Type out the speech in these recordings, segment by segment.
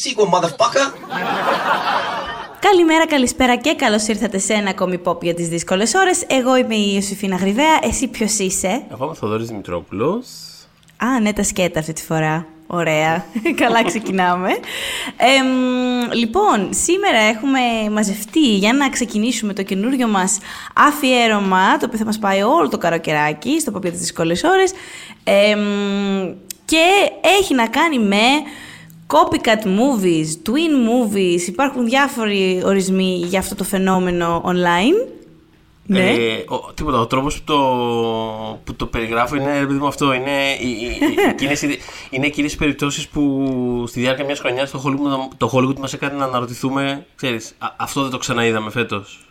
that sequel, motherfucker. Καλημέρα, καλησπέρα και καλώς ήρθατε σε ένα ακόμη pop για τις δύσκολες ώρες. Εγώ είμαι η Ιωσήφινα Γρυβαία. Εσύ ποιος είσαι; Εγώ είμαι ο Θοδωρής Δημητρόπουλος. Α, ναι, τα σκέτα αυτή τη φορά. Ωραία. Καλά ξεκινάμε. λοιπόν, σήμερα έχουμε μαζευτεί για να ξεκινήσουμε το καινούριο μας αφιέρωμα, το οποίο θα μας πάει όλο το καροκαιράκι, στο ποπιά της δύσκολες ώρες. και έχει να κάνει με copycat movies, twin movies, υπάρχουν διάφοροι ορισμοί για αυτό το φαινόμενο online. Ναι. Ε, ο, τίποτα, ο τρόπος που το, που το περιγράφω είναι, παιδί αυτό, είναι, εκείνες, είναι εκείνες οι περιπτώσεις που στη διάρκεια μιας χρονιάς το Hollywood, το Hollywood μας έκανε να αναρωτηθούμε, ξέρεις, αυτό δεν το ξαναείδαμε φέτος.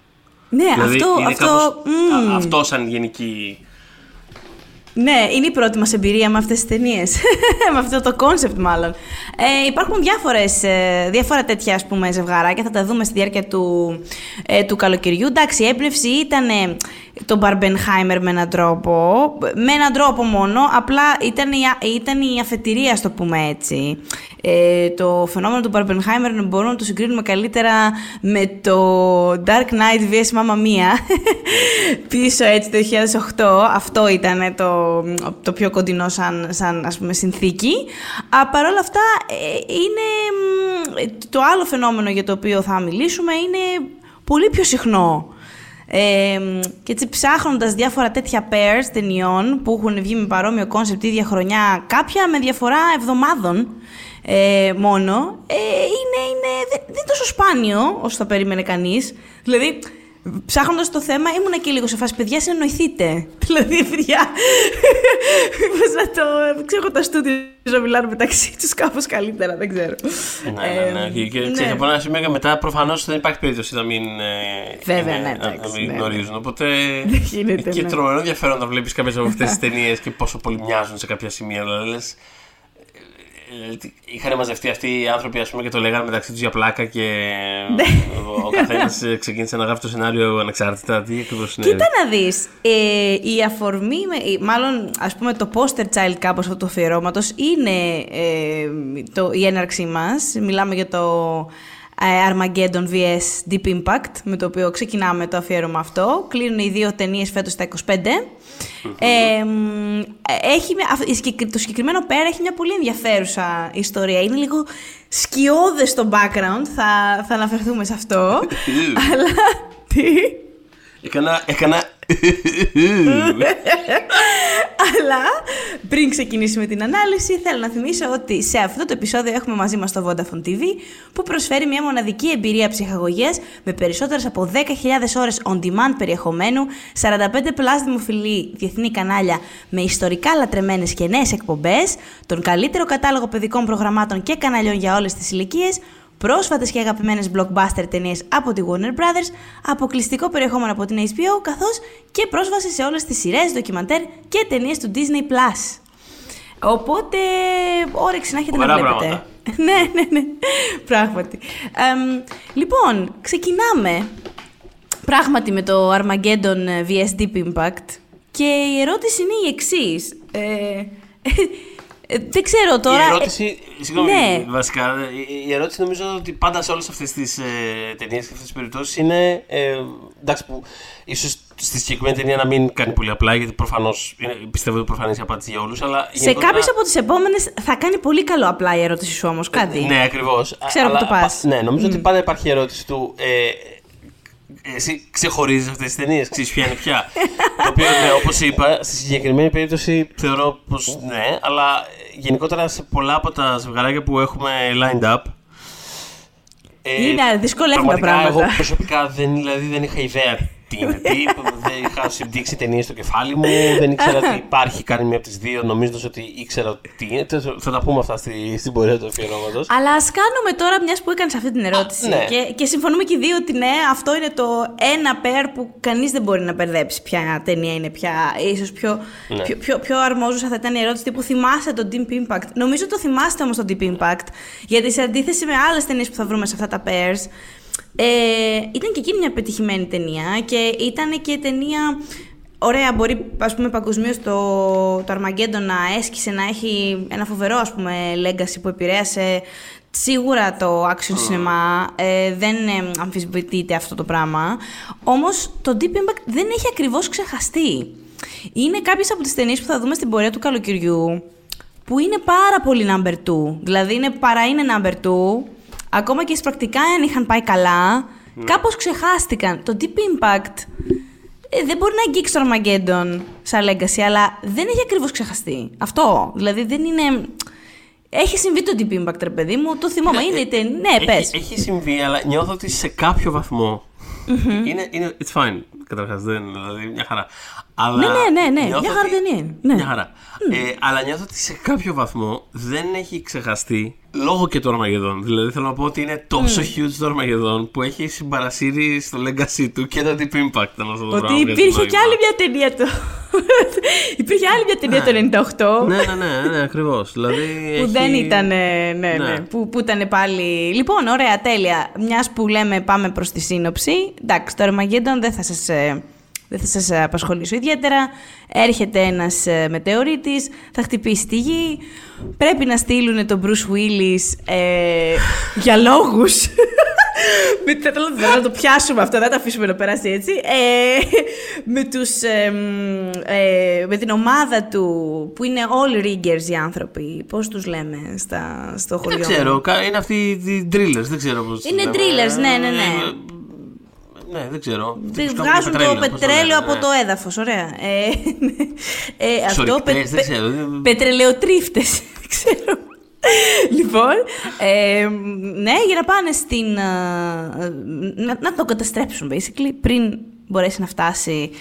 Ναι, δηλαδή, αυτό, είναι αυτό, κάπως, mm. αυτό σαν γενική ναι, είναι η πρώτη μας εμπειρία με αυτές τις ταινίες. με αυτό το κόνσεπτ μάλλον. Ε, υπάρχουν διάφορες, ε, διάφορα τέτοια ας πούμε ζευγαράκια, θα τα δούμε στη διάρκεια του, ε, του καλοκαιριού. Εντάξει, η έμπνευση ήταν το Μπαρμπενχάιμερ με έναν τρόπο, με έναν τρόπο μόνο, απλά ήταν η, ήταν η αφετηρία, ας το πούμε έτσι. Ε, το φαινόμενο του Μπαρμπενχάιμερ μπορούμε να το συγκρίνουμε καλύτερα με το Dark Knight vs Mamma Mia, πίσω έτσι το 2008. Αυτό ήταν το, το πιο κοντινό σαν, σαν ας πούμε, συνθήκη. Α, Παρ' όλα αυτά, ε, είναι το άλλο φαινόμενο για το οποίο θα μιλήσουμε είναι πολύ πιο συχνό. Ε, και έτσι ψάχνοντας διάφορα τέτοια pairs ταινιών που έχουν βγει με παρόμοιο κόνσεπτ ίδια χρονιά, κάποια με διαφορά εβδομάδων ε, μόνο, ε, είναι, είναι, δεν, δεν είναι τόσο σπάνιο όσο θα περίμενε κανείς. Δηλαδή, Ψάχνοντας το θέμα, ήμουνα και λίγο σε φάση παιδιά, συνεννοηθείτε. Δηλαδή, παιδιά. Πώς να το. Ξέρω τα στούντιο να μιλάνε μεταξύ τους κάπως καλύτερα, δεν ξέρω. Ναι, ναι, ναι. Ε, και, ναι. από ένα σημείο και μετά προφανώς δεν υπάρχει περίπτωση να μην, ε, Βέβαια, ναι, να μην ναι, γνωρίζουν. Οπότε. και τρομερό ενδιαφέρον να βλέπεις κάποιες από αυτές τις ταινίες και πόσο πολύ μοιάζουν σε κάποια σημεία. Δηλαδή, είχαν μαζευτεί αυτοί οι άνθρωποι ας πούμε, και το λέγανε μεταξύ τους για πλάκα και ναι. ο καθένας ξεκίνησε να γράφει το σενάριο ανεξάρτητα. Τι ακριβώς είναι. Κοίτα να δεις. Ε, η αφορμή, μάλλον ας πούμε το poster child κάπως αυτού του αφιερώματος είναι ε, το, η έναρξή μας. Μιλάμε για το ε, Armageddon vs Deep Impact, με το οποίο ξεκινάμε το αφιέρωμα αυτό. Κλείνουν οι δύο ταινίες φέτος στα 25. Ε, έχει, το συγκεκριμένο πέρα έχει μια πολύ ενδιαφέρουσα ιστορία. Είναι λίγο σκιώδες στο background, θα, θα αναφερθούμε σε αυτό. αλλά. Τι; Έκανα, έκανα Αλλά πριν ξεκινήσουμε την ανάλυση, θέλω να θυμίσω ότι σε αυτό το επεισόδιο έχουμε μαζί μας το Vodafone TV που προσφέρει μια μοναδική εμπειρία ψυχαγωγίας με περισσότερες από 10.000 ώρες on-demand περιεχομένου, 45 plus δημοφιλή διεθνή κανάλια με ιστορικά λατρεμένες και νέες εκπομπές, τον καλύτερο κατάλογο παιδικών προγραμμάτων και καναλιών για όλες τις ηλικίες, πρόσφατες και αγαπημένες blockbuster ταινίες από τη Warner Brothers, αποκλειστικό περιεχόμενο από την HBO, καθώς και πρόσβαση σε όλες τις σειρές, ντοκιμαντέρ και ταινίες του Disney Plus. Οπότε, όρεξη να έχετε να βλέπετε. ναι, ναι, ναι. Πράγματι. λοιπόν, ξεκινάμε πράγματι με το Armageddon vs Deep Impact και η ερώτηση είναι η εξής. Ε, ε, δεν ξέρω τώρα. Η ερώτηση. Ε, συγγνώμη, ναι. βασικά. Η ερώτηση νομίζω ότι πάντα σε όλες αυτές τις ε, ταινίες και αυτές τις περιπτώσεις είναι. Ε, εντάξει, που ίσως στη συγκεκριμένη ταινία να μην κάνει πολύ απλά, γιατί προφανώς πιστεύω ότι προφανής η απάντηση για όλους. Σε κάποιες από τις επόμενες θα κάνει πολύ καλό απλά η ερώτηση σου όμως, κάτι. ναι, ακριβώς. Ξέρω που το πας. Ναι, νομίζω ότι πάντα υπάρχει η ερώτηση του. Ε, εσύ ξεχωρίζεις αυτές τις ταινίες, ξέρεις ποια είναι πια. το οποίο, ναι, όπως είπα, στη συγκεκριμένη περίπτωση θεωρώ πως ναι, αλλά γενικότερα σε πολλά από τα ζευγαράκια που έχουμε lined up. Ε, είναι δυσκολεύουν τα πράγματα. Εγώ προσωπικά δεν, δηλαδή, δεν είχα ιδέα τι είναι τι. δεν είχα συμπτύξει ταινίες στο κεφάλι μου. Δεν ήξερα ότι υπάρχει κάνει μία από τις δύο, νομίζοντας ότι ήξερα τι είναι. Θα τα πούμε αυτά στη, στην πορεία του αφιερώματος. Αλλά ας κάνουμε τώρα, μιας που έκανες αυτή την ερώτηση. ναι. και, και συμφωνούμε και οι δύο ότι ναι, αυτό είναι το ένα pair που κανείς δεν μπορεί να μπερδέψει ποια ταινία είναι πια. ίσως πιο, ναι. πιο, πιο, πιο αρμόζουσα θα ήταν η ερώτηση τύπου θυμάστε το Deep Impact; Νομίζω το θυμάστε όμως το Deep Impact. Γιατί σε αντίθεση με άλλες ταινίες που θα βρούμε σε αυτά τα pairs, ε, ήταν και εκείνη μια πετυχημένη ταινία και ήταν και ταινία ωραία, μπορεί ας πούμε παγκοσμίως το, το Armageddon να έσκησε να έχει ένα φοβερό ας πούμε legacy που επηρέασε σίγουρα το action cinema, ε, δεν ε, αμφισβητείται αυτό το πράγμα. Όμως το Deep Impact δεν έχει ακριβώς ξεχαστεί. Είναι κάποιες από τις ταινίες που θα δούμε στην πορεία του καλοκαιριού που είναι πάρα πολύ number two. Δηλαδή είναι, παρά είναι number two, ακόμα και πρακτικά αν είχαν πάει καλά, mm. κάπως ξεχάστηκαν. Το Deep Impact ε, δεν μπορεί να αγγίξει το Armageddon σαν legacy, αλλά δεν έχει ακριβώς ξεχαστεί. Αυτό. Δηλαδή δεν είναι... Έχει συμβεί το Deep Impact, ρε παιδί μου, το θυμάμαι. Είναι, είναι, ναι, πες. Έχει, έχει συμβεί, αλλά νιώθω ότι σε κάποιο βαθμό. Mm-hmm. Είναι, είναι, it's fine, καταρχάς. Δηλαδή, μια χαρά. Αλλά ναι, ναι, ναι, ναι. Μια χαρά δεν είναι. Ναι. Μια χαρά. Mm. Ε, αλλά νιώθω ότι σε κάποιο βαθμό δεν έχει ξεχαστεί λόγω και του Αρμαγεδόν. Δηλαδή θέλω να πω ότι είναι τόσο mm. huge το Αρμαγεδόν που έχει συμπαρασύρει στο legacy του και το Deep Impact. Να ότι υπήρχε και άλλη μια ταινία το. Υπήρχε άλλη μια ταινία το 98. ναι, ναι, ναι, ναι ακριβώς. Δηλαδή, που δεν ήταν. Ναι, ναι, ναι. Που, που ήταν πάλι. Λοιπόν, ωραία, τέλεια. Μιας που λέμε πάμε προς τη σύνοψη. Εντάξει, το Αρμαγεδόν δεν θα σας ε, δεν θα σας απασχολήσω ιδιαίτερα. Έρχεται ένας ε, μετεωρίτης, θα χτυπήσει τη γη. Πρέπει να στείλουν τον Bruce Willis ε, για λόγους. Θέλω να το πιάσουμε αυτό, δεν το αφήσουμε να περάσει έτσι. Ε, με, τους, ε, ε, με την ομάδα του, που είναι all riggers οι άνθρωποι. Πώς τους λέμε στα, στο χωριό; Δεν ξέρω, είναι αυτοί οι drillers, δεν ξέρω πώς Είναι drillers, ναι, ναι, ναι. Ναι, δεν ξέρω. Βγάζουν το πετρέλαιο από το έδαφος, ωραία. Ε, ε, αυτό, πε, δεν ξέρω. Πετρελαιοτρίφτες, δεν ξέρω. Λοιπόν, ε, ναι, για να πάνε στην... να, να το καταστρέψουν, basically, πριν μπορέσει να φτάσει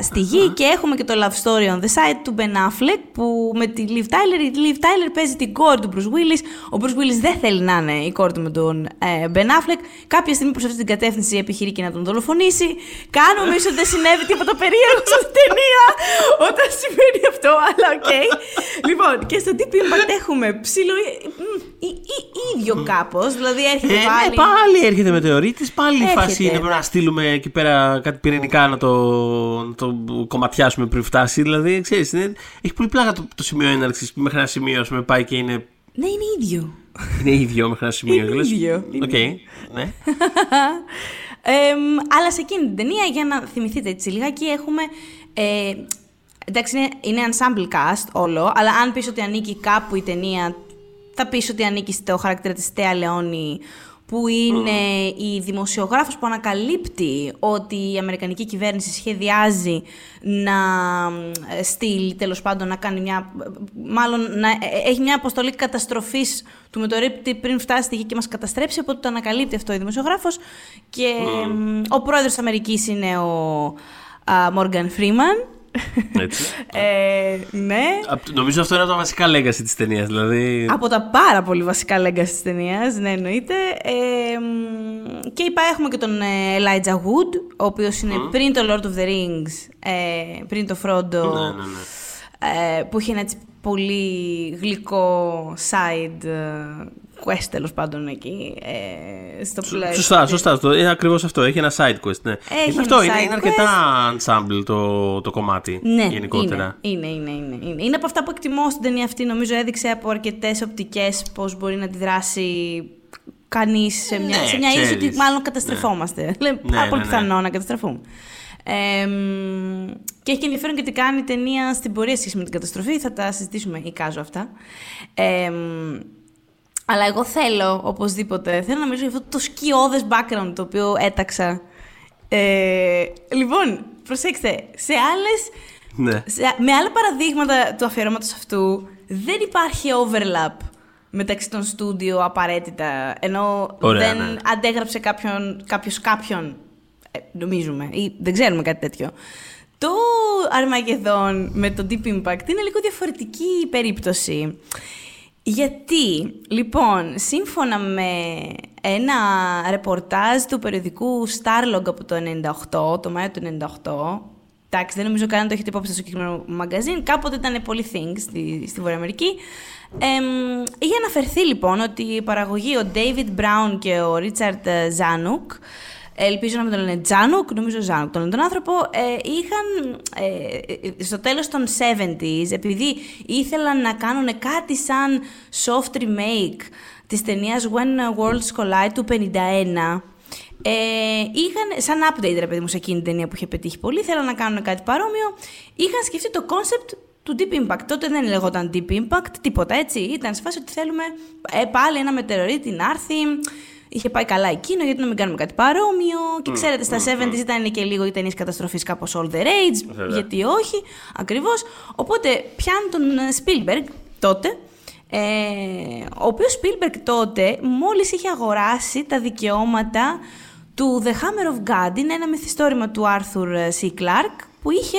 στη γη και έχουμε και το love story on the side του Ben Affleck που με τη Liv Tyler, η Liv Tyler παίζει την κόρη του Bruce Willis, ο Bruce Willis δεν θέλει να είναι η κόρη του με τον ε, Ben Affleck, κάποια στιγμή προς αυτή την κατεύθυνση επιχειρεί και να τον δολοφονήσει, κάνουμε ίσως ότι δεν συνέβη τίποτα περίεργο στην ταινία όταν συμβαίνει αυτό, αλλά οκέι. Okay. λοιπόν, και στο Deep Impact έχουμε ψιλο-ίδιο κάπως. Δηλαδή έρχεται ε, πάλι. Ναι, πάλι έρχεται μετεωρίτης, πάλι η φάση είναι να στείλουμε εκεί πέρα κάτι πυρηνικά να το, το κομματιάσουμε πριν φτάσει. Δηλαδή, ξέρεις, έχει πολύ πλάκα το, το σημείο έναρξης που μέχρι ένα σημείο πούμε, πάει και είναι. Ναι, είναι ίδιο. Είναι ίδιο μέχρι ένα σημείο. Είναι ίδιο. Οκέι, okay, ναι. ε, αλλά σε εκείνη την ταινία, για να θυμηθείτε έτσι λιγάκι, έχουμε. Ε, εντάξει, είναι, είναι ensemble cast όλο, αλλά αν πεις ότι ανήκει κάπου η ταινία θα πεις ότι ανήκει στο χαρακτήρα της Τέα Λεόνη, που είναι η δημοσιογράφος που ανακαλύπτει ότι η Αμερικανική κυβέρνηση σχεδιάζει να στείλει, τέλος πάντων, να κάνει μια... Μάλλον να ε, ε, έχει μια αποστολή καταστροφής του μετωρρύπτη πριν φτάσει στη γη και μας καταστρέψει, οπότε το ανακαλύπτει αυτό η δημοσιογράφος. Και ο πρόεδρος της Αμερικής είναι ο Μόργαν Φρήμαν, έτσι. ε, ναι. Νομίζω αυτό είναι από τα βασικά legacy της ταινίας. Δηλαδή... Από τα πάρα πολύ βασικά legacy της ταινίας, ναι, εννοείται. Ε, και είπα, έχουμε και τον ε, Elijah Wood, ο οποίος είναι πριν το Lord of the Rings, ε, πριν το Frodo. Ναι, ναι, ναι. Ε, που έχει ένα έτσι πολύ γλυκό side quest τέλος πάντων εκεί. Ε, στο πλαίσιο. Σωστά, σωστά. Το, είναι ακριβώς αυτό. Έχει ένα side quest. Ναι. Έχει είναι αυτό. Είναι, είναι αρκετά ensemble το, το κομμάτι ναι, γενικότερα. Είναι, είναι, είναι, είναι, είναι. από αυτά που εκτιμώ στην ταινία αυτή. Νομίζω έδειξε από αρκετές οπτικές πώς μπορεί να αντιδράσει κανείς σε μια, ναι, σε μια ίσο ότι μάλλον καταστρεφόμαστε. Ναι. ναι, ναι, πολύ ναι, πιθανό να καταστραφούμε. Ε, και έχει και ενδιαφέρον και τι κάνει η ταινία στην πορεία σχέση με την καταστροφή. Θα τα συζητήσουμε, εικάζω αυτά. Ε, αλλά εγώ θέλω, οπωσδήποτε, θέλω να μιλήσω για αυτό το σκιώδες background το οποίο έταξα. Ε, λοιπόν, προσέξτε, σε άλλες... Ναι. με άλλα παραδείγματα του αφιερώματος αυτού, δεν υπάρχει overlap μεταξύ των στούντιο απαραίτητα, ενώ δεν ναι. αντέγραψε κάποιον, κάποιος κάποιον, ε, νομίζουμε, ή δεν ξέρουμε κάτι τέτοιο. Το Armageddon με το Deep Impact είναι λίγο διαφορετική περίπτωση. Γιατί, λοιπόν, σύμφωνα με ένα ρεπορτάζ του περιοδικού Starlog από το 98, το Μάιο του 98, εντάξει, δεν νομίζω καν να το έχετε υπόψη στο συγκεκριμένο μαγκαζίν, κάποτε ήταν πολύ things στη, στη Βόρεια Αμερική. Ε, είχε αναφερθεί λοιπόν ότι η παραγωγή, ο David Brown και ο Richard Zanuck, ελπίζω να με τον λένε Τζάνουκ, νομίζω Τζάνουκ τον λένε τον άνθρωπο, ε, είχαν ε, στο τέλος των 70s, επειδή ήθελαν να κάνουν κάτι σαν soft remake της ταινίας When Worlds Collide του 51, ε, είχαν, σαν update ρε παιδί μου σε εκείνη την ταινία που είχε πετύχει πολύ, θέλαν να κάνουν κάτι παρόμοιο, είχαν σκεφτεί το concept του Deep Impact. Τότε δεν λεγόταν Deep Impact, τίποτα έτσι. Ήταν σε φάση ότι θέλουμε ε, πάλι ένα μετεωρίτη να έρθει. Είχε πάει καλά εκείνο, γιατί να μην κάνουμε κάτι παρόμοιο. Και ξέρετε, στα 70s ήταν και λίγο οι ταινίες καταστροφής κάπως All the Rage. Γιατί όχι, ακριβώς. Οπότε πιάνουν τον Spielberg τότε. Ε, ο οποίος Spielberg τότε μόλις είχε αγοράσει τα δικαιώματα του The Hammer of God. Είναι ένα μυθιστόρημα του Arthur C. Clarke που είχε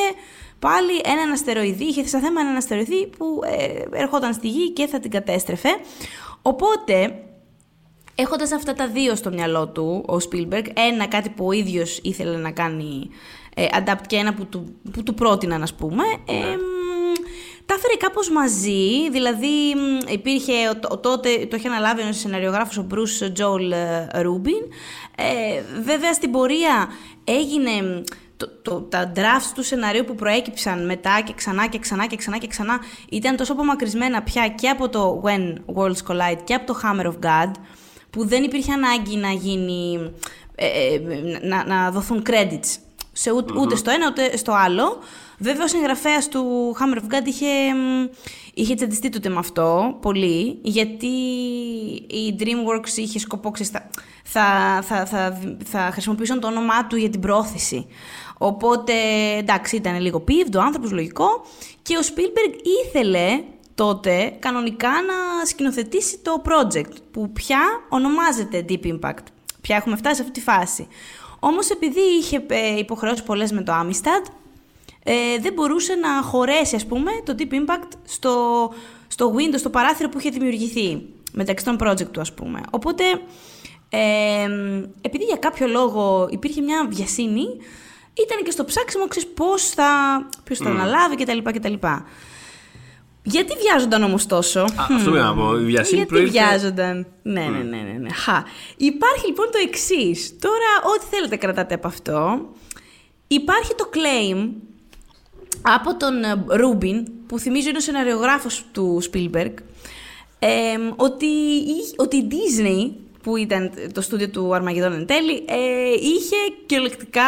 πάλι έναν αστεροειδή, είχε στα θέμα έναν αστεροειδή που ε, ερχόταν στη γη και θα την κατέστρεφε. Οπότε, έχοντας αυτά τα δύο στο μυαλό του, ο Spielberg, ένα κάτι που ο ίδιος ήθελε να κάνει ε, adapt και ένα που του, που του πρότειναν, ας πούμε, ναι. ε, τα έφερε κάπως μαζί, δηλαδή υπήρχε, ο, τότε το είχε αναλάβει ο σεναριογράφος ο Bruce Joel Rubin. Ε, βέβαια στην πορεία έγινε το, το, τα drafts του σενάριου που προέκυψαν μετά και ξανά και ξανά και ξανά και ξανά ήταν τόσο απομακρυσμένα πια και από το When Worlds Collide και από το Hammer of God που δεν υπήρχε ανάγκη να γίνει, ε, ε, να, να δοθούν credits σε ούτε, στο ένα ούτε στο άλλο. Βέβαια ο συγγραφέας του Hammer of God είχε, είχε τσαντιστεί τότε με αυτό πολύ, γιατί η DreamWorks είχε σκοπό, θα, θα, θα, θα, θα χρησιμοποιήσουν το όνομά του για την πρόθεση. Οπότε, εντάξει, ήταν λίγο πίβδο, άνθρωπος, λογικό. Και ο Spielberg ήθελε τότε κανονικά να σκηνοθετήσει το project, που πια ονομάζεται Deep Impact. Πια έχουμε φτάσει σε αυτή τη φάση. Όμως επειδή είχε ε, υποχρεώσει πολλές με το Amistad, ε, δεν μπορούσε να χωρέσει, ας πούμε, το Deep Impact στο, στο Windows, στο παράθυρο που είχε δημιουργηθεί μεταξύ των project του, ας πούμε. Οπότε, ε, επειδή για κάποιο λόγο υπήρχε μια βιασύνη, ήταν και στο ψάξιμο, ξέρεις πώς θα, ποιος θα mm. αναλάβει κτλ. κτλ. Γιατί βιάζονταν όμως τόσο; Α, αυτό να πω. Η βιασύνη Γιατί προήλθε... βιάζονταν; Ναι, ναι, ναι, ναι, ναι. Χα. Υπάρχει λοιπόν το εξής. Τώρα, ό,τι θέλετε κρατάτε από αυτό. Υπάρχει το claim από τον Ρούμπιν, που θυμίζω είναι ο σεναριογράφος του Spielberg, ε, ότι, ότι η Disney, που ήταν το στούντιο του Αρμαγεδόν εν τέλει, ε, είχε κυριολεκτικά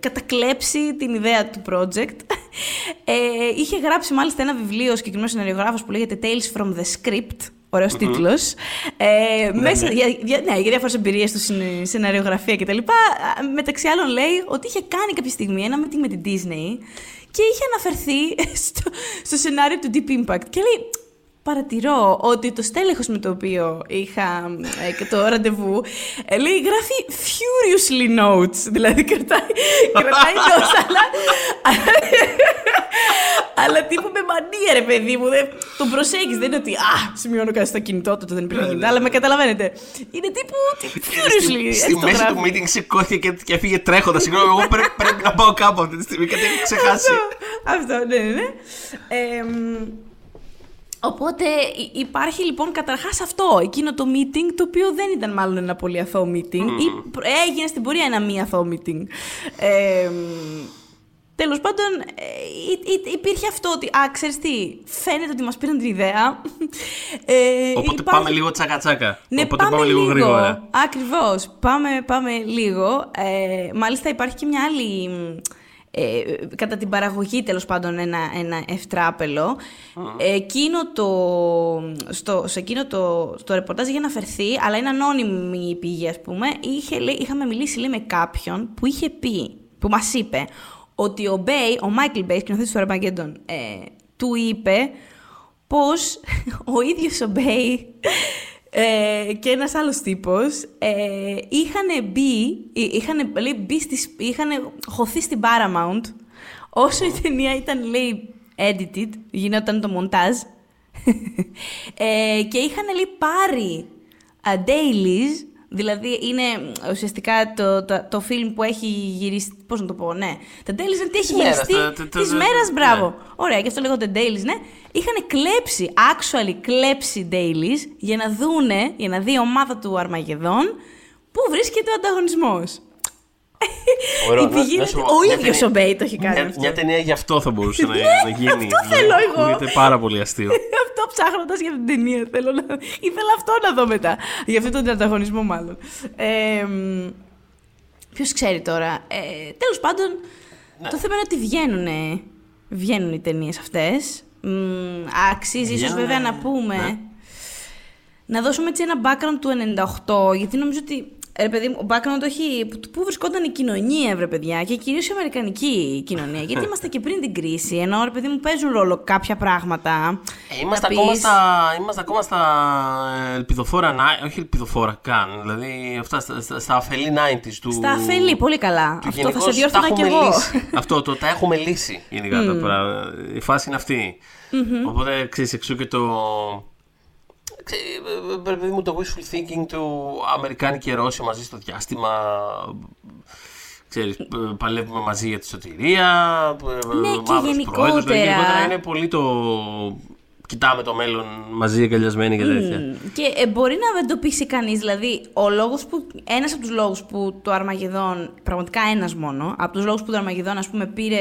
κατακλέψει την ιδέα του project. Ε, είχε γράψει μάλιστα ένα βιβλίο, συγκεκριμένος σεναριογράφο που λέγεται Tales from the Script. Ωραίος mm-hmm. τίτλος. Ε, ναι, μέσα, ναι. Για, για, ναι, για διάφορες εμπειρίες του σεναριογραφία κτλ. Μεταξύ άλλων, λέει ότι είχε κάνει κάποια στιγμή ένα meeting με την Disney και είχε αναφερθεί στο, στο σενάριο του Deep Impact. Και λέει, παρατηρώ ότι το στέλεχος με το οποίο είχα ε, και το ραντεβού ε, λέει γράφει furiously notes, δηλαδή κρατάει, κρατάει notes, αλλά, αλλά τύπου με μανία ρε παιδί μου, δεν, τον προσέχεις, δεν είναι ότι α, σημειώνω κάτι στο κινητό του, δεν υπήρχε κινητό, αλλά με καταλαβαίνετε. Είναι τύπου furiously. Στη μέση του meeting σηκώθηκε και, και έφυγε τρέχοντας. Συγγνώμη, εγώ πρέπει, πρέπει να πάω κάπου αυτή τη στιγμή γιατί έχω ξεχάσει. Αυτό, αυτό ναι, ναι. ναι. Ε, Οπότε υπάρχει λοιπόν καταρχάς αυτό, εκείνο το meeting, το οποίο δεν ήταν μάλλον ένα πολύ αθώο meeting, ή έγινε στην πορεία ένα μη αθώο meeting. Ε, Τέλος πάντων, ε, υπήρχε αυτό ότι, α, ξέρεις τι, φαίνεται ότι μας πήραν την ιδέα. Ε, Οπότε πάμε λίγο τσακα-τσακα. Ναι, Οπότε πάμε, πάμε λίγο γρήγορα. Ακριβώς, πάμε, πάμε λίγο. Ε, μάλιστα υπάρχει και μια άλλη ε, κατά την παραγωγή τέλος πάντων ένα, ένα ευτράπελο. Εκείνο το, στο, σε εκείνο το, το ρεπορτάζ είχε αναφερθεί, αλλά είναι ανώνυμη η πηγή ας πούμε, είχε, λέει, είχαμε μιλήσει λέει, με κάποιον που είχε πει, που μας είπε, ότι ο Μπέι, ο Μάικλ Μπέι, ο σκηνοθέτης του Αρμαγκέντον, ε, του είπε πως ο ίδιος ο Μπέι ε, και ένας άλλος τύπος ε, είχαν μπει, είχαν, λέει, μπει στις, είχαν χωθεί στην Paramount. Όσο η ταινία ήταν, λέει, edited, γινόταν το μοντάζ ε, και είχαν, λέει, πάρει uh, dailies Δηλαδή είναι ουσιαστικά το, το, το φιλμ που έχει γυριστεί. Πώς να το πω, ναι. Τα Dailies τι έχει γυριστεί της μέρας, μπράβο. Ναι. Ωραία, και αυτό λέγονται Dailies, ναι. Είχαν κλέψει, actually κλέψει Dailies για να δούνε, για να δει η ομάδα του Αρμαγεδόν πού βρίσκεται ο ανταγωνισμός. Ωραίο, Η να- πηγή να είναι- σου πω, ο μια ίδιος ταινία- ο Μπέι το έχει κάνει Μια, αυτό. μια ταινία γι' αυτό θα μπορούσε να, να γίνει. αυτό δηλαδή, θέλω εγώ. Μου είναι πάρα πολύ αστείο. αυτό ψάχνοντας για την ταινία. Θέλω να... Ήθελα αυτό να δω μετά. Για αυτόν τον ανταγωνισμό, μάλλον. Ε, Ποιος ξέρει τώρα; Ε, Τέλος πάντων, Ναι. το θέμα είναι ότι βγαίνουν, βγαίνουν οι ταινίες αυτές. Αξίζει ίσως Βγαίνουνε, βέβαια να πούμε. ναι. Να δώσουμε έτσι ένα background του 98, γιατί νομίζω ότι. Ρε παιδί μου, ο background το έχει. που- Πού βρισκόταν η κοινωνία, βρε παιδιά, και κυρίως η αμερικανική κοινωνία. γιατί είμαστε και πριν την κρίση, ενώ ρε παιδί μου παίζουν ρόλο κάποια πράγματα. Ε, είμαστε, Να ακόμα πεις- στα, είμαστε ακόμα στα ε, ελπιδοφόρα, να- όχι ελπιδοφόρα καν, δηλαδή αυτά στα, στα, στα αφελή 90s του... Στα αφελή, πολύ καλά. του Αυτό θα γενικώς σε διόρθωνα τα κι έχουμε εγώ. λύσει. Αυτό το τα έχουμε λύσει γενικά τα πράγματα. Η φάση είναι αυτή. Οπότε ξέρεις εξού και το. Ξέρεις, ε, ε, παιδί μου, το wishful thinking του Αμερικάνικη Ρώσοι μαζί στο διάστημα. Ξέρεις, ε, παλεύουμε μαζί για τη σωτηρία. ε, Ναι, και μαύρος γενικότερα- πρόεδρος, δηλαδή, γενικότερα είναι πολύ το. Κοιτάμε το μέλλον μαζί εγκαλιασμένοι και τέτοια. Μμ. Και ε, μπορεί να δεν το πείσει κανείς. Δηλαδή, ο λόγος που, ένας από τους λόγους που το Αρμαγεδόν, πραγματικά ένας μόνο, από τους λόγους που το Αρμαγεδόν, ας πούμε, πήρε,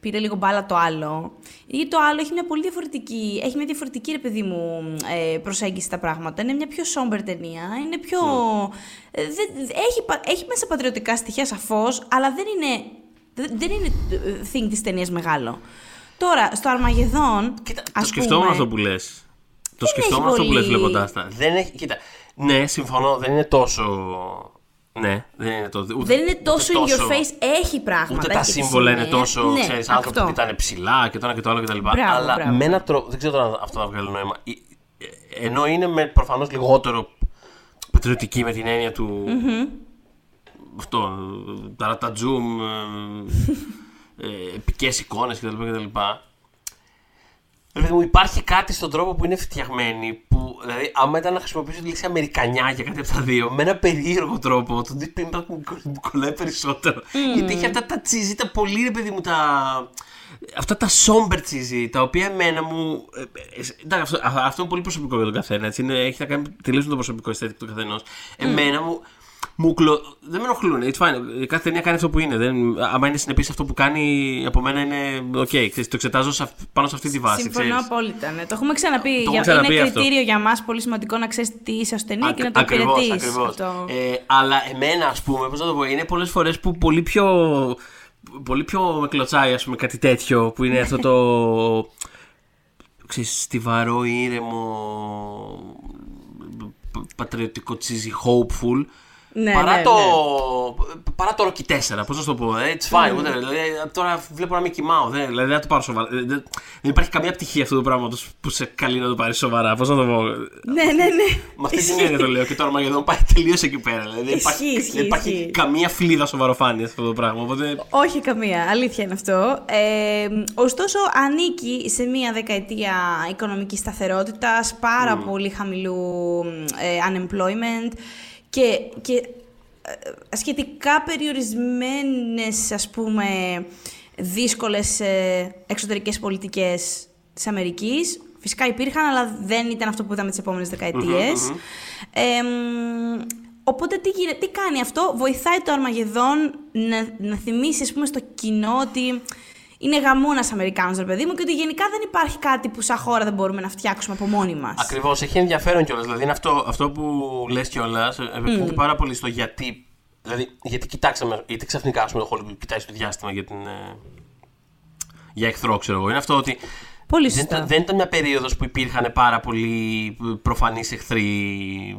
πήρε λίγο μπάλα το άλλο, ή το άλλο έχει μια πολύ διαφορετική, έχει μια διαφορετική, ρε παιδί μου, ε, προσέγγιση στα πράγματα. Είναι μια πιο σόμπερ ταινία, είναι πιο... ε, δεν- έχει, πα- έχει μέσα πατριωτικά στοιχεία σαφώς, αλλά δεν είναι, δεν, δεν είναι ε, thing της ταινίας μεγάλο. Τώρα, στο Αρμαγεδόν, Κοίτα, το ας σκεφτόμουν πούμε, αυτό που λες. Το έχει σκεφτόμουν αυτό που λες πολύ- βλέποντά τα. Δεν έχει. Κοίτα. Ναι, συμφωνώ, δεν είναι τόσο. Ναι, δεν είναι, το, ούτε, Δεν είναι ούτε τόσο in your face, έχει πράγματα. Ούτε τα έχει και σύμβολα είναι σημαία. τόσο, ναι, ξέρεις, άνθρωποι αυτό. που ήταν ψηλά και το ένα και το άλλο κτλ. Μπράβο, Αλλά μπράβο. με έναν τρόπο, δεν ξέρω τώρα αν αυτό θα βγάλει νόημα. Ε, ε, Ενώ είναι με προφανώς λιγότερο πατριωτική με την έννοια του... Αυτό, τα ρατατζούμ, ε, ε, επικές εικόνες κτλ. κτλ. Ρε παιδί μου, υπάρχει κάτι στον τρόπο που είναι φτιαγμένη που, δηλαδή, άμα ήταν να χρησιμοποιήσω τη λέξη Αμερικανιά για κάτι από τα δύο, με ένα περίεργο τρόπο, το Deep Impact μου κο- μου κολλάει περισσότερο. Γιατί έχει αυτά τα cheesy, τα πολύ ρε παιδί μου, τα. Αυτά τα somber cheesy, τα οποία εμένα μου. ε, ε, εντάξει, αυτό, α- αυτό είναι πολύ προσωπικό για τον καθένα. Έτσι, είναι, έχει να κάνει τελείως με το προσωπικό αισθητή του καθενός. Εμένα μου. Μου κλω... Δεν με ενοχλούν. It's fine. Η κάθε ταινία κάνει αυτό που είναι. Δεν... Άμα είναι συνεπής αυτό που κάνει, από μένα είναι. Οκ, ξέρεις, το εξετάζω σε αυ- πάνω σε αυτή τη βάση. Συμφωνώ ξέρεις. απόλυτα. Ναι. Το έχουμε ξαναπεί. Το έχουμε Για- ξαναπεί είναι αυτό. κριτήριο για μας πολύ σημαντικό να ξέρεις τι είσαι ως ταινία και να το Ακριβώς, υπηρετείς. ακριβώς. Ε, αλλά εμένα, ας πούμε, πώς να το πω, είναι πολλές φορές που πολύ πιο. Πολύ πιο με κλωτσάει, ας πούμε, κάτι τέτοιο που είναι αυτό το. ξέρεις, στιβαρό, ήρεμο. π- Πατριωτικό τσίζι, hopeful. Ναι, παρά, ναι, το, ναι. παρά το Rocky 4, πώς να σου το πω. ε, It's fine, whatever. Δηλαδή, τώρα βλέπω να μην κοιμάω. Δεν, δηλαδή, δεν θα το πάρω σοβαρά. Ε, Δεν, δεν υπάρχει καμία πτυχή αυτού του πράγματος που σε καλεί να το πάρεις σοβαρά. Πώς να το πω. Ναι, ναι, ναι. Με αυτή την έννοια το λέω και το Αρμαγεδόν πάει τελείως εκεί πέρα. Δηλαδή, δεν υπάρχει, Ισχύει, ισχύει, δεν υπάρχει ισχύει. καμία φλίδα σοβαροφάνεια σε αυτό το πράγμα. Οπότε. Όχι καμία, αλήθεια είναι αυτό. Ε, ωστόσο, ανήκει σε μια δεκαετία οικονομικής σταθερότητας, πάρα πολύ χαμηλού ε, unemployment και, και ε, σχετικά περιορισμένες, ας πούμε, δύσκολες ε, εξωτερικές πολιτικές της Αμερικής. Φυσικά υπήρχαν, αλλά δεν ήταν αυτό που είδαμε τις επόμενες δεκαετίες. Ε, μ, οπότε τι, γίνεται, τι κάνει αυτό, βοηθάει το Αρμαγεδόν να, να θυμίσει ας πούμε, στο κοινό ότι είναι γαμούνα Αμερικάνος, ρε παιδί μου, και ότι γενικά δεν υπάρχει κάτι που σαν χώρα δεν μπορούμε να φτιάξουμε από μόνοι μας. Ακριβώς, έχει ενδιαφέρον κιόλας. Δηλαδή, είναι αυτό, αυτό που λες κιόλας, επεκτείνεται πάρα πολύ στο γιατί. Δηλαδή, γιατί κοιτάξαμε, γιατί ξαφνικά ας πούμε, το Hollywood κοιτάει στο διάστημα για, την, ε, για εχθρό, ξέρω εγώ. Είναι αυτό ότι Πολύ δεν, σωστά. ήταν- δεν ήταν μια περίοδος που υπήρχαν πάρα πολλοί προφανείς εχθροί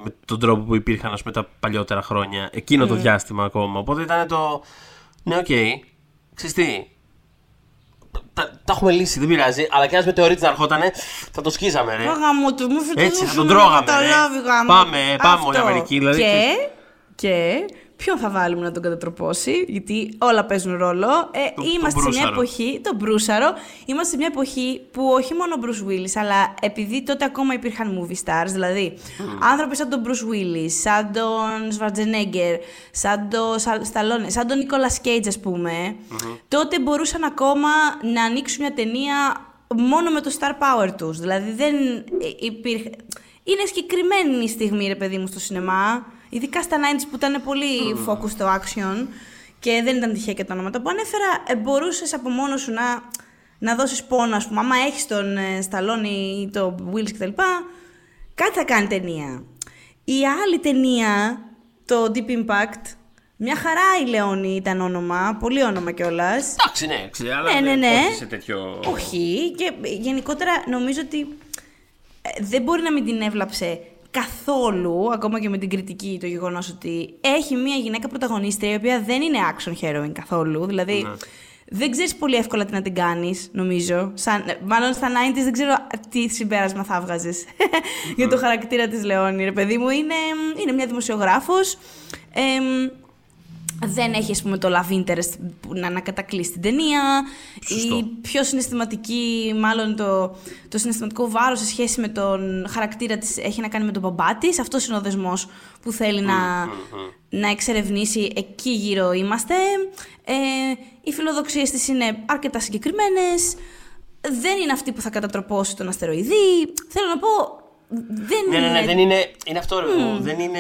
με τον τρόπο που υπήρχαν ας πούμε, τα παλιότερα χρόνια, εκείνο το διάστημα ακόμα. Οπότε ήταν το. Ναι, οκ. Ξέρεις τι. Τα, τα έχουμε λύσει, δεν πειράζει. Αλλά και ένα μετεωρίτη να ερχότανε, θα το σκίζαμε, ρε. Το γαμό του, μου φύγει Έτσι, θα τον τρώγαμε, ρε. Πάμε, πάμε, όλη η Αμερική, δηλαδή, Και, και ποιον θα βάλουμε να τον κατατροπώσει, γιατί όλα παίζουν ρόλο. Ε, Τον- είμαστε τον σε μια Μπρούσαρο. εποχή, τον Μπρούσαρο, είμαστε σε μια εποχή που όχι μόνο ο Bruce Willis, αλλά επειδή τότε ακόμα υπήρχαν movie stars, δηλαδή άνθρωποι σαν τον Bruce Willis, σαν τον Schwarzenegger, σαν τον Stallone, σαν τον Nicolas Cage, ας πούμε, τότε μπορούσαν ακόμα να ανοίξουν μια ταινία μόνο με το star power τους. Δηλαδή δεν ε, υπήρχε... Είναι συγκεκριμένη η στιγμή, ρε παιδί μου, στο σινεμά. Ειδικά στα 90s που ήταν πολύ focus στο action. και δεν ήταν τυχαία και τα ονόματα που ανέφερα, ε, μπορούσες από μόνος σου να, να δώσεις πόνο, ας πούμε. Άμα έχεις τον ε, Σταλόνι ή τον Wills κτλ., κάτι θα κάνει ταινία. Η άλλη ταινία, το Deep Impact, μια χαρά η Λεόνι ήταν όνομα, πολύ όνομα κιόλας. Εντάξει, ναι, ξέρω, αλλά Ναι, ναι, δεν- ναι. όχι σε τέτοιο... Όχι, και γενικότερα νομίζω ότι ε, δεν μπορεί να μην την έβλαψε καθόλου, ακόμα και με την κριτική, το γεγονός ότι έχει μια γυναίκα πρωταγωνίστρια η οποία δεν είναι action heroine καθόλου. Δηλαδή, δεν ξέρεις πολύ εύκολα τι να την κάνεις, νομίζω. Σαν, ε, μάλλον στα 90s δεν ξέρω τι συμπέρασμα θα βγάζεις για το χαρακτήρα της Λεόνι. Ρε παιδί μου, είναι, είναι μια δημοσιογράφος. εμ, δεν έχει, ας πούμε, το love interest που να ανακατακλείσει την ταινία. Σωστό. Η πιο συναισθηματική, μάλλον το, το συναισθηματικό βάρος σε σχέση με τον χαρακτήρα της έχει να κάνει με τον μπαμπά της. Αυτός είναι ο δεσμός που θέλει να, να εξερευνήσει. Εκεί γύρω είμαστε. Ε, οι φιλοδοξίες της είναι αρκετά συγκεκριμένες. Δεν είναι αυτή που θα κατατροπώσει τον αστεροειδή. Θέλω να πω, δεν Ναι, ναι, είναι... ναι, δεν είναι... Είναι αυτό, ρε, παιδί μου, δεν είναι...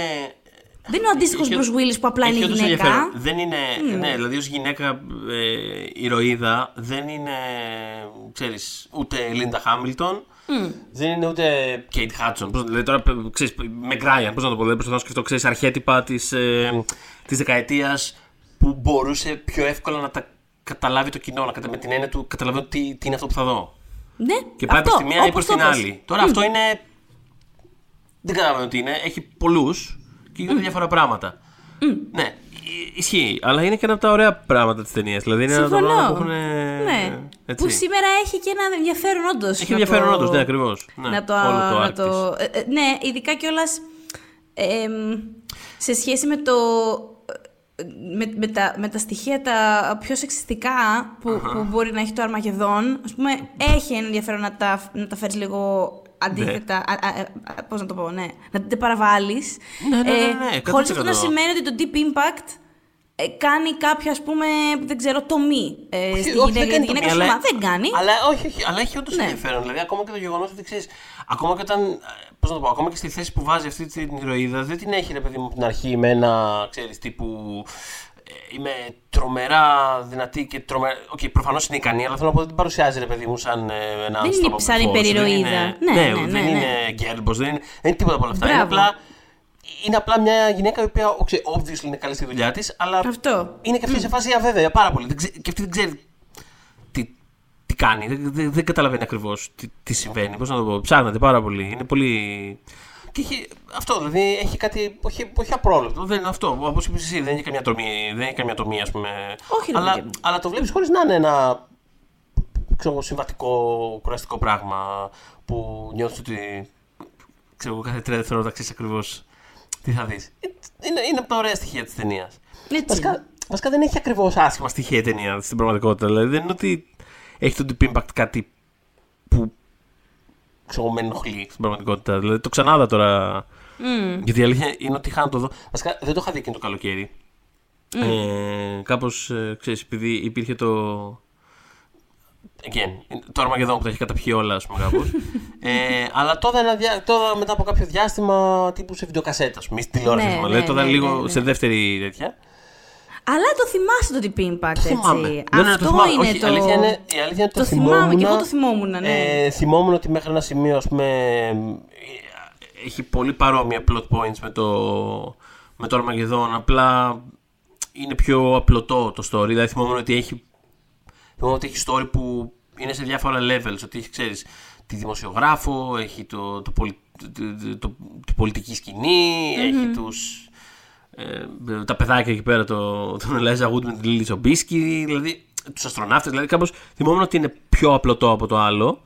Δεν είναι ο αντίστοιχος Έχει- Bruce Willis που απλά έχει είναι όντως γυναίκα. ενδιαφέρον. Δεν είναι, ναι, δηλαδή ως γυναίκα ε, ηρωίδα δεν είναι, ξέρεις, ούτε Λίντα Χάμιλτον, δεν είναι ούτε Κέιτ Χάτσον. Πώς, δηλαδή τώρα, ξέρεις, με Γκράιαν, πώς να το πω, δηλαδή προσπαθώ να σκεφτώ, ξέρεις, αρχέτυπα της, ε, της δεκαετίας που μπορούσε πιο εύκολα να τα καταλάβει το κοινό, να κατα... με την έννοια του καταλαβαίνω τι, τι είναι αυτό που θα δω. Ναι, Και πάει αυτό, προς τη μία ή όπως προς το την πες. άλλη. Τώρα αυτό είναι. Δεν καταλαβαίνω τι είναι. Έχει πολλούς και γίνονται διάφορα πράγματα. Ναι, ι- ισχύει. Αλλά είναι και ένα από τα ωραία πράγματα της ταινίας. Δηλαδή είναι ένα από τα Συμφωνώ. πράγματα που έχουν. Ναι. Έτσι. Που σήμερα έχει και ένα ενδιαφέρον όντως. Έχει ενδιαφέρον όντως, ναι, ακριβώς. Ναι, να το, όλο το να arc το, της. ε, ε, ναι, ειδικά κιόλας σε σχέση με το. ε, Με, με, τα, με τα στοιχεία τα πιο σεξιστικά που, που μπορεί να έχει το Αρμαγεδόν, ας πούμε, έχει ένα ενδιαφέρον να τα, να τα φέρεις λίγο αντίθετα, α, α, α, πώς να το πω, ναι, να τα παραβάλεις. Ναι, ναι, ναι, ναι, 100%. χωρίς αυτό να σημαίνει ότι το Deep Impact ε, κάνει κάποια, ας πούμε, δεν ξέρω, τομή ε, Όχι, στη όχι, γυναίκα, δεν κάνει η γυναίκα το- σου αλλά- μα δεν κάνει. Αλλά όχι, όχι, αλλά έχει όντως Ναι. ενδιαφέρον. Δηλαδή, ακόμα και το γεγονός ότι ξέρεις, ακόμα και όταν. Πώς να το πω, ακόμα και στη θέση που βάζει αυτή την ηρωίδα, δεν την έχει ρε παιδί μου από την αρχή με ένα ξέρεις τύπου. Ε, Είμαι τρομερά δυνατή και τρομερά. Οκ, προφανώς είναι ικανή, αλλά θέλω να πω ότι την παρουσιάζει ρε παιδί μου σαν ε, ένα είναι άνθρωπο σαν φως. υπερηρωίδα. Δεν Ναι, είναι, ναι, ναι, δεν ναι. είναι γκέρμπος, δεν είναι, δεν είναι τίποτα από όλα αυτά. Είναι Μπράβο. απλά, είναι απλά μια γυναίκα η οποία, οξε- obviously είναι καλή στη δουλειά της, αλλά Αυτό. είναι και αυτή σε φάση αβέβαια πάρα πολύ. Δεν ξέ- και αυτή δεν ξέρει τι, τι κάνει. Δεν, δεν, δεν καταλαβαίνει ακριβώς τι, τι συμβαίνει. Πώς να το πω. Ψάχνεται πάρα πολύ. Είναι πολύ. Και έχει, αυτό δηλαδή έχει κάτι. Όχι, όχι απρόβλεπτο. Δεν είναι αυτό. Όπως είπες εσύ, δεν έχει καμιά τομή, δεν έχει καμιά τομή, ας πούμε. Όχι, ρε αλλά, παιδί μου. αλλά το βλέπεις χωρίς να είναι ένα ξέρω, εγώ, συμβατικό, κουραστικό πράγμα που νιώθεις ότι. ξέρω εγώ, κάθε τρία δευτερόλεπτα ξέρεις ακριβώς τι θα δεις. Είναι, είναι από τα ωραία στοιχεία της ταινίας. Έτσι. Βασικά, βασικά δεν έχει ακριβώς άσχημα στοιχεία η ταινία στην πραγματικότητα. Δηλαδή δεν είναι ότι έχει το Deep Impact κάτι που ξέρω, εγώ, με ενοχλεί στην πραγματικότητα. Δηλαδή το ξανάδα τώρα. Μμ. Γιατί η αλήθεια είναι ότι είχα να το δω. Βασικά δεν το είχα δει εκείνο το καλοκαίρι. Ε, Κάπως ξέρεις, επειδή υπήρχε το. Again, το Αρμαγεδόν που τα έχει καταπιεί όλα, ας πούμε, κάπως. ε, αλλά τώρα, ένα διά- τώρα μετά από κάποιο διάστημα τύπου σε βιντεοκασέτα, ας πούμε, ή στην τηλεόραση. Ναι, Ναι, ναι, δηλαδή τώρα ναι, λίγο ναι, ναι. σε δεύτερη τέτοια. Αλλά το θυμάσαι το Deep Impact, έτσι. Θυμάμαι. Ναι, ναι, Αυτό το θυμάμαι. είναι Όχι, το. η αλήθεια είναι, η αλήθεια είναι ότι το, Το θυμάμαι, θυμόμουν. και εγώ το θυμόμουν, ναι. Ε, θυμόμουν ότι μέχρι ένα σημείο, ας πούμε, ε, έχει πολύ παρόμοια plot points με το, με το Armageddon, απλά είναι πιο απλωτό το story. Δηλαδή θυμόμουν ότι έχει, θυμόμουν ότι έχει story που είναι σε διάφορα levels, ότι έχει, ξέρεις, τη δημοσιογράφο, έχει το, το, πολι- το, το- το- τη πολιτική σκηνή, έχει τους, ε, τα παιδάκια εκεί πέρα, το, τον Ελέζα Wood με την Λίλη Τσομπίσκι, δηλαδή τους αστροναύτες. Δηλαδή κάπως θυμόμουν ότι είναι πιο απλωτό από το άλλο.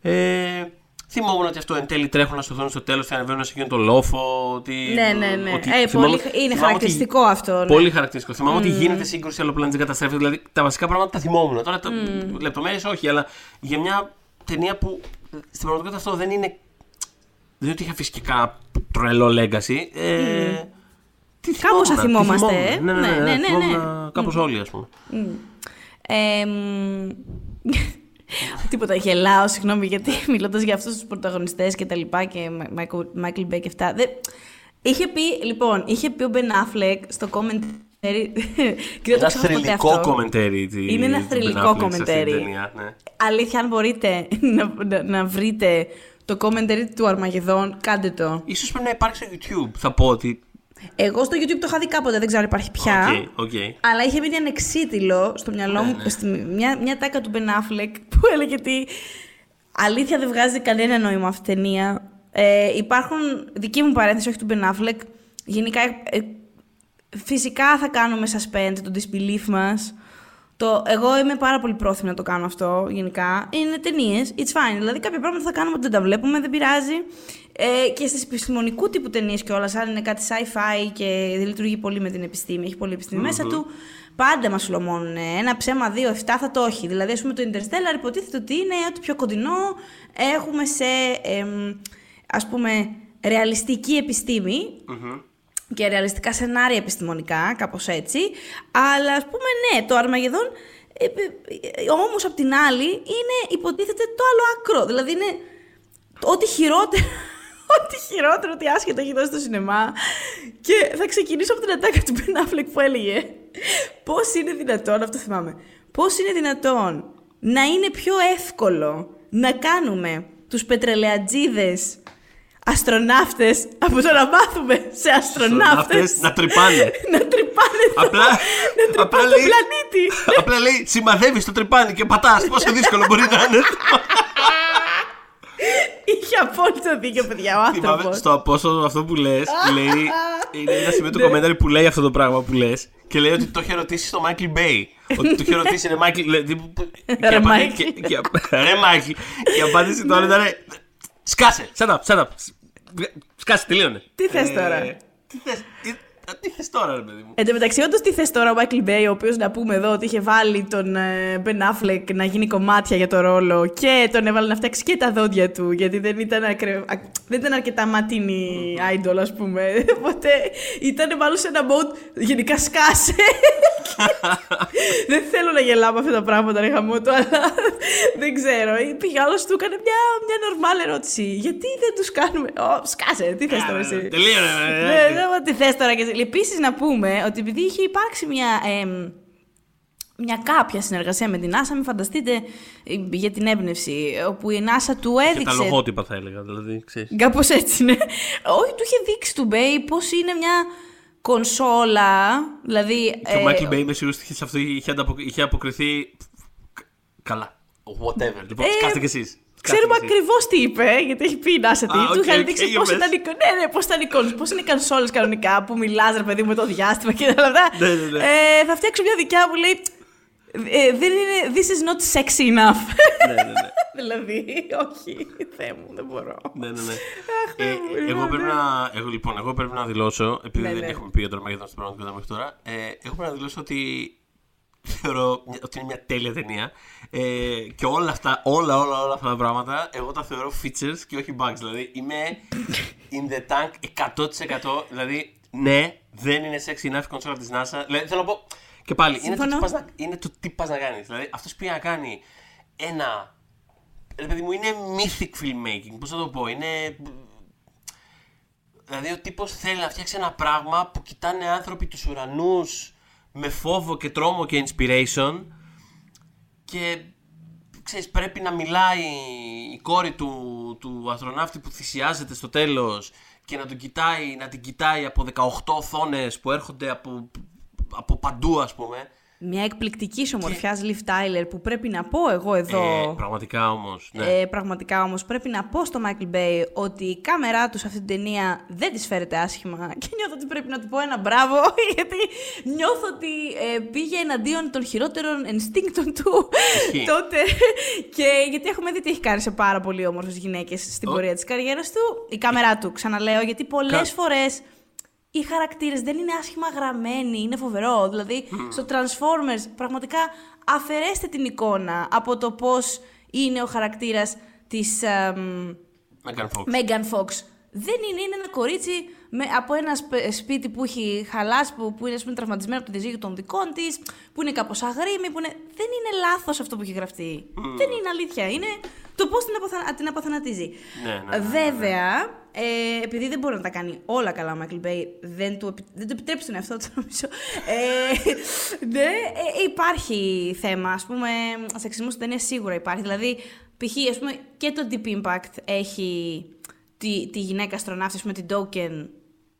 Ε, θυμόμουν ότι αυτό εν τέλει τρέχουν να σωθούν στο τέλος και ανεβαίνουν σε εκείνο το λόφο. Ότι, Ναι, ναι, ναι. ότι Ε, θυμάμαι- πολύ, είναι θυμάμαι χαρακτηριστικό ότι, αυτό. Ναι. Πολύ χαρακτηριστικό. Θυμάμαι ότι γίνεται σύγκρουση, αλλά ο πλανήτης καταστρέφεται. Δηλαδή τα βασικά πράγματα τα θυμόμουν. Τώρα τα λεπτομέρειες όχι, αλλά για μια ταινία που στην πραγματικότητα αυτό δεν είναι. Δεν είναι ότι είχε φυσικά τρελό legacy. Ε, τι Κάπως θα θυμόμουν, τι θυμόμαστε, θυμόμουν. ε. Ναι, ναι, ναι. Ναι, ναι, ναι, θυμόμουν ναι. Κάπως όλοι, ας πούμε. Ε, μ, Τίποτα, γελάω, συγγνώμη, γιατί μιλώντας για αυτούς τους πρωταγωνιστές και τα λοιπά και Μάικλ Μπέι και αυτά. Δεν... Είχε πει, λοιπόν, είχε πει ο Ben Affleck στο comment commentary. και δεν το Ένα ξέχασα ποτέ θρυλικό αυτό. commentary. τη- Είναι ένα του Ben θρυλικό Affleck σε αυτή commentary. την ταινία, ναι. Αλήθεια, αν μπορείτε να, να, να βρείτε το commentary του Αρμαγεδόν, κάντε το. Ίσως πρέπει να υπάρξει στο YouTube. Θα πω ότι. Εγώ στο YouTube το είχα δει κάποτε, δεν ξέρω αν υπάρχει πια. Οκ, οκ. Αλλά είχε μείνει ανεξίτηλο στο μυαλό μου, Ναι, ναι. στη, μια, μια ατάκα του Ben Affleck που έλεγε ότι αλήθεια δεν βγάζει κανένα νόημα αυτή η ταινία. Ε, υπάρχουν, δική μου παρένθεση, όχι του Ben Affleck, γενικά ε, φυσικά θα κάνουμε suspend το disbelief μας. Το, εγώ είμαι πάρα πολύ πρόθυμη να το κάνω αυτό γενικά. Είναι ταινίες, it's fine. Δηλαδή κάποια πράγματα θα κάνουμε ότι δεν τα βλέπουμε, δεν πειράζει. Ε, και στις επιστημονικού τύπου ταινίες κιόλας, αν είναι κάτι sci-fi και δεν λειτουργεί πολύ με την επιστήμη, έχει πολύ επιστήμη μέσα του, πάντα μας φλωμώνουν. Ένα ψέμα 2-7 θα το έχει. Δηλαδή, ας πούμε, το Interstellar υποτίθεται ότι είναι ό,τι πιο κοντινό έχουμε σε εμ, ας πούμε ρεαλιστική επιστήμη και ρεαλιστικά σενάρια επιστημονικά, κάπως έτσι. Αλλά ας πούμε ναι, το Αρμαγεδόν ε, ε, ε, όμως απ' την άλλη είναι υποτίθεται το άλλο άκρο. Δηλαδή είναι ό,τι χειρότερο, ό,τι χειρότερο, ό,τι άσχετο έχει δώσει στο σινεμά. Και θα ξεκινήσω από την ατάκα του Ben Affleck που έλεγε πώς είναι δυνατόν, αυτό θυμάμαι, πώς είναι δυνατόν να είναι πιο εύκολο να κάνουμε τους πετρελαιατζίδες αστροναύτες από το να μάθουμε σε αστροναύτες Αυτές να τρυπάνε. να τρυπάνε το, Απλά, να απλά τρυπάνε τον λέει, πλανήτη. απλά λέει σημαδεύεις το τρυπάνι και πατάς. Πόσο δύσκολο μπορεί να είναι. Είχε απόλυτο δίκιο, παιδιά, ο Θυμάμαι άνθρωπος. στο απόστολο αυτό που λες, λέει. Είναι ένα σημείο του commentary που λέει αυτό το πράγμα που λες. Και λέει ότι το είχε ρωτήσει στο Μάικλ Μπέι. ότι το είχε ρωτήσει, είναι Μάικλ. λέει, τι- και Ρε, απαντή- Μάικλ. και- και- Ρε Μάικλ. Και η απάντηση τώρα ήταν. Σκάσε! Shut up, shut up. Σκάσε, τελείωνε. Τι θες Ε, τώρα; Τι θες; Τι θες τώρα, ρε παιδί μου; Εν τω μεταξύ, όντως τι θες τώρα ο Μάικλ Μπέι, ο οποίος να πούμε εδώ ότι είχε βάλει τον ε, Ben Affleck να γίνει κομμάτια για το ρόλο και τον έβαλε να φτιάξει και τα δόντια του, γιατί δεν ήταν, ακρε... α- δεν ήταν αρκετά ματίνη idol, ας πούμε. Οπότε ήταν μάλλον σε ένα mode γενικά σκάσε. δεν θέλω να γελάω με αυτά τα πράγματα, ρε γαμώτο, αλλά δεν ξέρω. Πήγε άλλος του έκανε μια, μια normal ερώτηση. Γιατί δεν τους κάνουμε. Ω, σκάσε, τι θες τώρα εσύ; Τελείωνε. ε, Ναι, δεν ξέρω τι θες τώρα. και εσύ; Επίσης να πούμε ότι επειδή είχε υπάρξει μια, εμ, μια κάποια συνεργασία με την NASA, μην φανταστείτε ε, για την έμπνευση, όπου η NASA του Και τα έδειξε... λογότυπα θα έλεγα, δηλαδή, ξέρεις. Κάπως έτσι, ναι. Όχι, του είχε δείξει του Μπέι πώς είναι μια κονσόλα, δηλαδή... Και ο ε, Μάικλ Μπέι με σίγουρος ότι σε αυτό είχε, ανταποκ... είχε αποκριθεί. κα- Καλά. Whatever. Λοιπόν, Ε, σκάστε κι εσείς. Ξέρουμε ακριβώς τι είπε, γιατί έχει πει η NASA τι. Α, του οκ, είχαν οκ, δείξει για πώς πες. ήταν, οι κο- ναι, ναι, πώς ήταν οι κονσόλες, πώς είναι οι κονσόλες κανονικά που μιλάς, ρε παιδί μου, με το διάστημα και όλα αυτά. Ναι, ναι, ναι. Ε, θα φτιάξω μια δικιά που λέει. ε, δεν είναι. This is not sexy enough. ναι, ναι, ναι. δηλαδή, όχι, Θεέ μου, δεν μπορώ. ναι, ναι, ναι. Αχ, ε, Θεέ μου, εγώ, λοιπόν, πρέπει ναι. να, εγώ, λοιπόν, εγώ πρέπει να δηλώσω, επειδή Ναι, δεν ναι. έχουμε πει για το Αρμαγεδόν στην πραγματικότητα μέχρι τώρα, ε, εγώ πρέπει να δηλώσω ότι θεωρώ μια- ότι είναι μια τέλεια ταινία. Ε, και όλα αυτά, όλα, όλα, όλα αυτά τα πράγματα, εγώ τα θεωρώ features και όχι bugs. Δηλαδή, είμαι in the tank 100%. Δηλαδή, ναι, δεν είναι sexy enough η κονσόλα της NASA. Δηλαδή, θέλω να πω, και πάλι, είναι το, τι Συμφωνώ. πας να, είναι το τι πας να κάνεις. Δηλαδή, αυτός πήγε να κάνει ένα... Ρε παιδί μου, είναι mythic filmmaking, πώς θα το πω, είναι... Δηλαδή ο τύπος θέλει να φτιάξει ένα πράγμα που κοιτάνε άνθρωποι τους ουρανούς με φόβο και τρόμο και inspiration και ξέρεις πρέπει να μιλάει η κόρη του, του αστροναύτη που θυσιάζεται στο τέλος και να, τον κοιτάει, να την κοιτάει από 18 οθόνες που έρχονται από, από παντού ας πούμε. Μια εκπληκτική ομορφιά Liv Tyler που πρέπει να πω εγώ εδώ. Ε, πραγματικά όμως, ναι. Ε, πραγματικά όμως πρέπει να πω στο Michael Bay ότι η κάμερά του σε αυτή την ταινία δεν της φέρεται άσχημα και νιώθω ότι πρέπει να του πω ένα μπράβο γιατί νιώθω ότι ε, πήγε εναντίον των χειρότερων ενστίνκτων του Ισχύει. τότε και γιατί έχουμε δει τι έχει κάνει σε πάρα πολύ όμορφες γυναίκες στην Ο- πορεία της καριέρας του η κάμερά του ξαναλέω γιατί πολλές Κα- φορές οι χαρακτήρες δεν είναι άσχημα γραμμένοι, είναι φοβερό. Δηλαδή, στο Transformers, πραγματικά αφαιρέστε την εικόνα από το πώς είναι ο χαρακτήρας της Megan Fox. Megan Fox. Δεν είναι, είναι ένα κορίτσι με, από ένα σπ- σπίτι που έχει χαλάσει, που, που είναι ας πούμε, τραυματισμένο από το διαζύγιο των δικών της, που είναι κάπως αγρίμη, που είναι... δεν είναι λάθος αυτό που έχει γραφτεί. Δεν είναι αλήθεια. Είναι το πώς την, αποθα... την αποθανατίζει. Ναι, ναι, ναι, ναι, ναι. Βέβαια, ε, επειδή δεν μπορεί να τα κάνει όλα καλά ο Μάικλ Μπέι, δεν του, επι- δεν του επιτρέπει τον εαυτό του, νομίζω. Ε, ναι, ε, υπάρχει θέμα. Ας πούμε, σεξισμός στην ταινία σίγουρα υπάρχει. Δηλαδή, π.χ. ας πούμε, και το Deep Impact έχει τη, τη γυναίκα αστροναύτη, ας πούμε, την token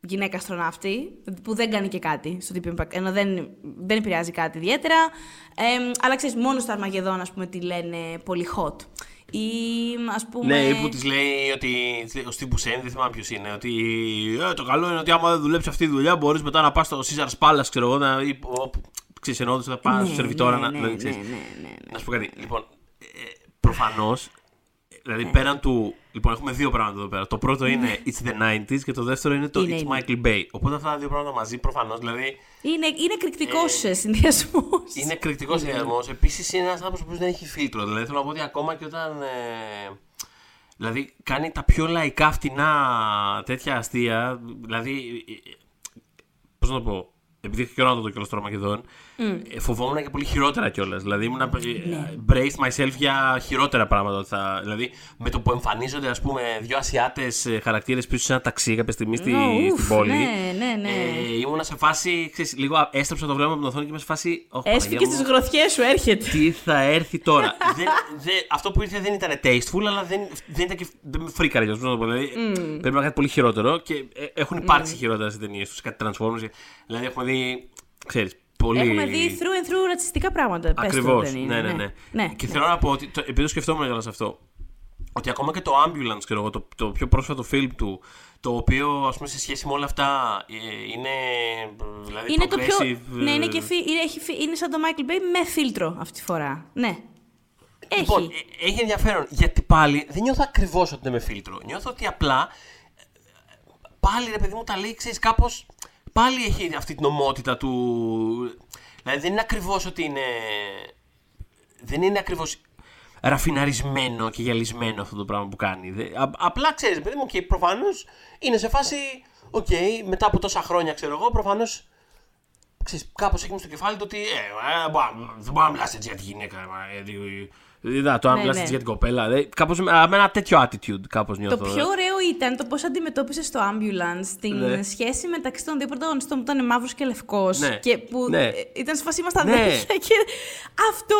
γυναίκα αστροναύτη, που δεν κάνει και κάτι στο Deep Impact, ενώ δεν, δεν επηρεάζει κάτι ιδιαίτερα. Ε, αλλά ξέρεις, μόνο στο Αρμαγεδόν, ας πούμε, τη λένε πολύ hot. Ή, ας πούμε... Ναι, ή που της λέει ότι. Ο Steve Buscemi, δεν θυμάμαι ποιος είναι. Ότι ε, το καλό είναι ότι άμα δεν δουλέψει αυτή τη δουλειά, μπορείς μετά να πας στο Caesar Palace, ξέρω εγώ, να. Ή, όπου, ξέρεις, εννοώ ότι θα πας Ναι, στο σερβιτόρα ναι, να. ναι, δηλαδή, ναι, ξέρεις. ναι, ναι, ναι. Να σου πω κάτι. Λοιπόν, ε, προφανώς. Δηλαδή, πέραν του. Λοιπόν, έχουμε δύο πράγματα εδώ πέρα. Το πρώτο είναι It's the 90s και το δεύτερο είναι το Είναι, It's είναι. Michael Bay. Οπότε αυτά τα δύο πράγματα μαζί προφανώς. Δηλαδή, Είναι, είναι εκρηκτικός ε, συνδυασμός. είναι εκρηκτικός συνδυασμός. Επίσης, είναι ένας άνθρωπος που δεν έχει φίλτρο. Δηλαδή, θέλω να πω ότι ακόμα και όταν. Ε, δηλαδή, κάνει τα πιο λαϊκά φτηνά τέτοια αστεία. Δηλαδή, πώς να το πω. Επειδή έχει καιρό να το δω κιόλα στο Ρωμακεδόν, ε, φοβόμουν και πολύ χειρότερα κιόλας. Δηλαδή, ήμουν ε, braced myself για χειρότερα πράγματα. ότι Θα, δηλαδή, με το που εμφανίζονται, ας πούμε, δύο Ασιάτες χαρακτήρες πίσω σε ένα ταξί κάποια στιγμή στη, Ω, ουφ, στην πόλη. ναι, ναι, ναι. Ε, ήμουνα σε φάση. Ξέρεις, λίγο έστρεψα το βλέμμα από την οθόνη και είμαι σε φάση. «Ωχ, Έσφυγε Παναγία στις μου, γροθιές σου, έρχεται. τι θα έρθει τώρα; δεν, δεν, αυτό που ήρθε δεν ήταν tasteful, αλλά δεν, δεν ήταν και. Δεν με φρίκαρε κιόλας, πώς να το πω. Δηλαδή, πρέπει να είναι κάτι πολύ χειρότερο και ε, έχουν υπάρξει χειρότερα σε ταινίες τους, κάτι Transformers. Δηλαδή έχουμε δει. ξέρεις, πολύ. Έχουμε δει through and through ρατσιστικά πράγματα. πες το, Ακριβώς. δεν είναι, Ναι, ναι, ναι. ναι. Και ναι. θέλω να πω ότι. Το, επειδή το σκεφτόμουν κιόλα αυτό. Ότι ακόμα και το Ambulance, ξέρω εγώ, το, το πιο πρόσφατο film του, το οποίο ας πούμε σε σχέση με όλα αυτά ε, είναι. ε, Δηλαδή, Είναι το πιο. progressive, Ναι, είναι, ε, και φι... είναι, έχει φι- είναι σαν το Michael Bay με φίλτρο αυτή τη φορά. Ναι. Έχει. Λοιπόν, ε, έχει ενδιαφέρον γιατί πάλι δεν νιώθω ακριβώς ότι είναι με φίλτρο. Νιώθω ότι απλά ε, πάλι ρε παιδί μου τα λέει, ξέρεις κάπως. Πάλι έχει αυτή την ομότητα του. Δηλαδή δεν είναι ακριβώ ότι είναι. Δεν είναι ακριβώ ραφιναρισμένο και γυαλισμένο αυτό το πράγμα που κάνει. Δε- α- απλά ξέρει, παιδί μου, και προφανώ είναι σε φάση. Οκ, μετά από τόσα χρόνια, ξέρω εγώ, προφανώς. Κάπως έχει μες στο κεφάλι του ότι. Ε, ε, μπα- δεν μπορεί να μιλάς έτσι για τη γυναίκα. Μα, γιατί, ε, Είδα το αν Ναι, μιλάς ναι. έτσι για την κοπέλα. δε, Κάπως με, με ένα τέτοιο attitude, κάπως νιώθω. Το πιο ωραίο ήταν το πώς αντιμετώπισες το Ambulance την Ναι. σχέση μεταξύ των δύο πρωταγωνιστών που ήταν μαύρος και λευκός. Ναι. Και που Ναι. ε, ήταν σε φάση είμαστε Ναι. αδέρφια. Και αυτό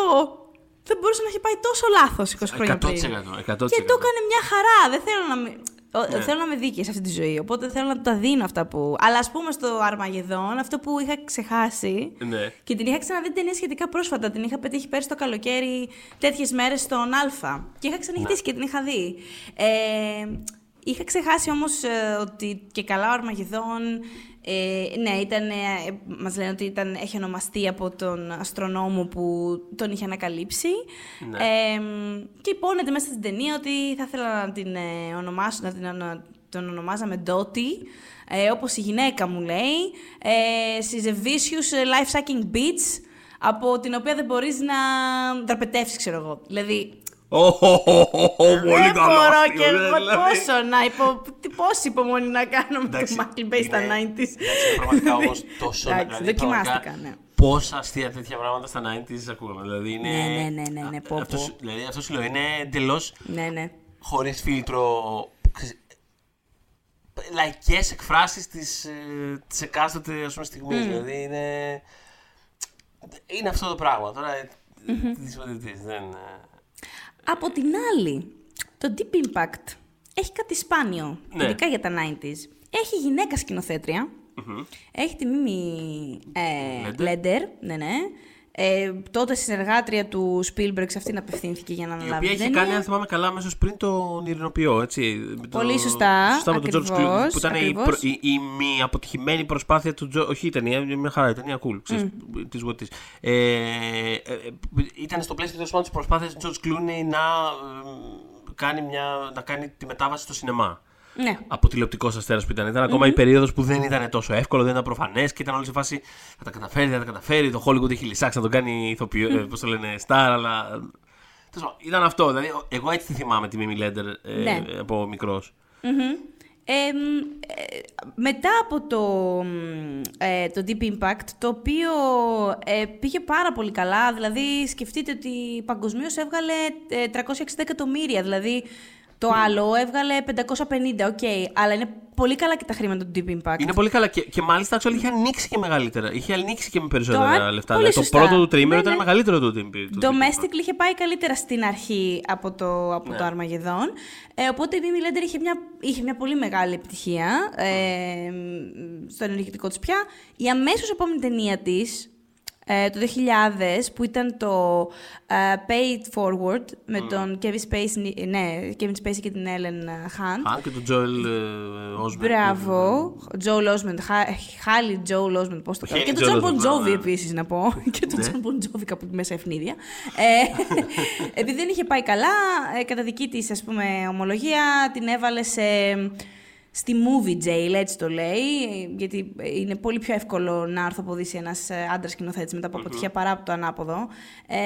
δεν μπορούσε να έχει πάει τόσο λάθος 20 χρόνια πριν. 100%, 100%. Και το έκανε μια χαρά. Δεν θέλω να με. ο- Ναι. Θέλω να με δίκαιη σε αυτή τη ζωή. Οπότε θέλω να του τα δίνω αυτά που. Αλλά ας πούμε στο Αρμαγεδόν, αυτό που είχα ξεχάσει. Ναι. Και την είχα ξαναδεί την ταινία σχετικά πρόσφατα. Την είχα πετύχει πέρσι το καλοκαίρι τέτοιες μέρες στον Α. Και είχα ξανοιχτήσει και την είχα δει. Ε, είχα ξεχάσει όμως ότι και καλά ο Αρμαγεδόν. Ε, ναι, ήταν, ε, μας λένε ότι ήταν, έχει ονομαστεί από τον αστρονόμο που τον είχε ανακαλύψει. Ναι. Ε, και υπόνεται μέσα στην ταινία ότι θα ήθελα να την ε, ονομάσω, να την ονα- τον ονομάζαμε Dottie, ε, όπως η γυναίκα μου λέει. Ε, she's a vicious ε, life-sucking bitch, από την οποία δεν μπορείς να δραπετεύσεις, ξέρω εγώ. Δηλαδή, Πολύ δεν καλό. μπορώ αστείο, και δηλαδή. πόσο να υπο... τι- πόση υπομονή να κάνω με Εντάξει, το Michael Bay στα είναι- 90s. εντάξει, είναι πραγματικά όμως τόσο. Εντάξει, δηλαδή, δοκιμάστηκα, πραγματικά ναι. Πόσα αστεία τέτοια πράγματα στα 90s ακούγαμε. Δηλαδή είναι. Ναι, ναι, ναι, ναι, ναι, πω, πω. Αυτό, δηλαδή, αυτό σου λέω είναι εντελώς Ναι, ναι. χωρίς φίλτρο. Λαϊκές εκφράσεις της της εκάστοτε ας πούμε, στιγμής. Δηλαδή είναι. Είναι αυτό το πράγμα. Τώρα. Τι δεν. Ε, Από την άλλη, το Deep Impact έχει κάτι σπάνιο, Ναι. ειδικά για τα 90s. Έχει γυναίκα σκηνοθέτρια. Έχει τη Μίμη ε, Λέντερ. Λέντερ, ναι, ναι. Ε, τότε συνεργάτρια του Spielberg σε αυτήν απευθύνθηκε για να Η αναλάβει οποία την είχε ταινία. κάνει, αν θυμάμαι καλά, αμέσως πριν τον Ειρηνοποιό, έτσι. Με το- Πολύ σωστά, Σωστά, με τον George ακριβώς, Clooney. Που ήταν η, ακριβώς. προ- η, η μη αποτυχημένη προσπάθεια του George. Όχι η ταινία, μια χαρά, η ταινία cool. Ξέρεις, της What Is. Ε, ε, ε, ήταν στο πλαίσιο τέλος πάντων, της προσπάθειας του George Clooney να, ε, κάνει μια, να κάνει τη μετάβαση στο σινεμά. Ναι. Από τηλεοπτικός αστέρας που ήταν. Ήταν ακόμα η περίοδος που δεν ήταν τόσο εύκολο, δεν ήταν προφανές και ήταν όλοι σε φάση θα τα καταφέρει, θα τα καταφέρει. Το Hollywood έχει λησάξει να τον κάνει ηθοποιό, ε, πώς το λένε, star, αλλά. Τέλος πάντων, Ήταν αυτό. Δηλαδή, εγώ έτσι τη θυμάμαι τη Mimi Lender ε, Ναι. από μικρός. Μμμ. Ε, μ, ε, μετά από το, μ, ε, το Deep Impact, το οποίο ε, πήγε πάρα πολύ καλά, δηλαδή σκεφτείτε ότι παγκοσμίως έβγαλε ε, 360 εκατομμύρια, δηλαδή Το άλλο έβγαλε 550, οκ, αλλά είναι πολύ καλά και τα χρήματα του Deep Impact. Είναι πολύ καλά και, και μάλιστα actually, είχε ανοίξει και μεγαλύτερα. Είχε ανοίξει και με περισσότερα α- λεφτά. πολύ Δηλαδή, το σωστά. πρώτο του τρίμηνο Ναι, ήταν ναι. μεγαλύτερο του Deep του Deep Impact. Domestic είχε πάει καλύτερα στην αρχή από το, από Ναι. το Armageddon. Ε, οπότε η Mimi Leder είχε μια, είχε μια πολύ μεγάλη επιτυχία ε, στο ενεργητικό της πια. Η αμέσως επόμενη ταινία της, ε, το 2000, που ήταν το ε, Pay It Forward με τον Kevin Spacey, ναι, Kevin Spacey και την Helen Hunt. Αν και τον Joel ε, Osment. Μπράβο. Joel Osment. Haley Joel Osment, πώς το κάνω. Haley Και τον Joe Τζον Osment, Bon Jovi ναι. επίσης να πω. Και τον Ναι. Jon Bon Jovi κάπου μέσα ευνίδια. Ε, επειδή δεν είχε πάει καλά, ε, κατά δική της ας πούμε ομολογία, την έβαλε σε. Στη movie jail, έτσι το λέει, γιατί είναι πολύ πιο εύκολο να αρθοποδήσει ένας ε, άντρας σκηνοθέτης μετά από αποτυχία παρά από το ανάποδο. Ε,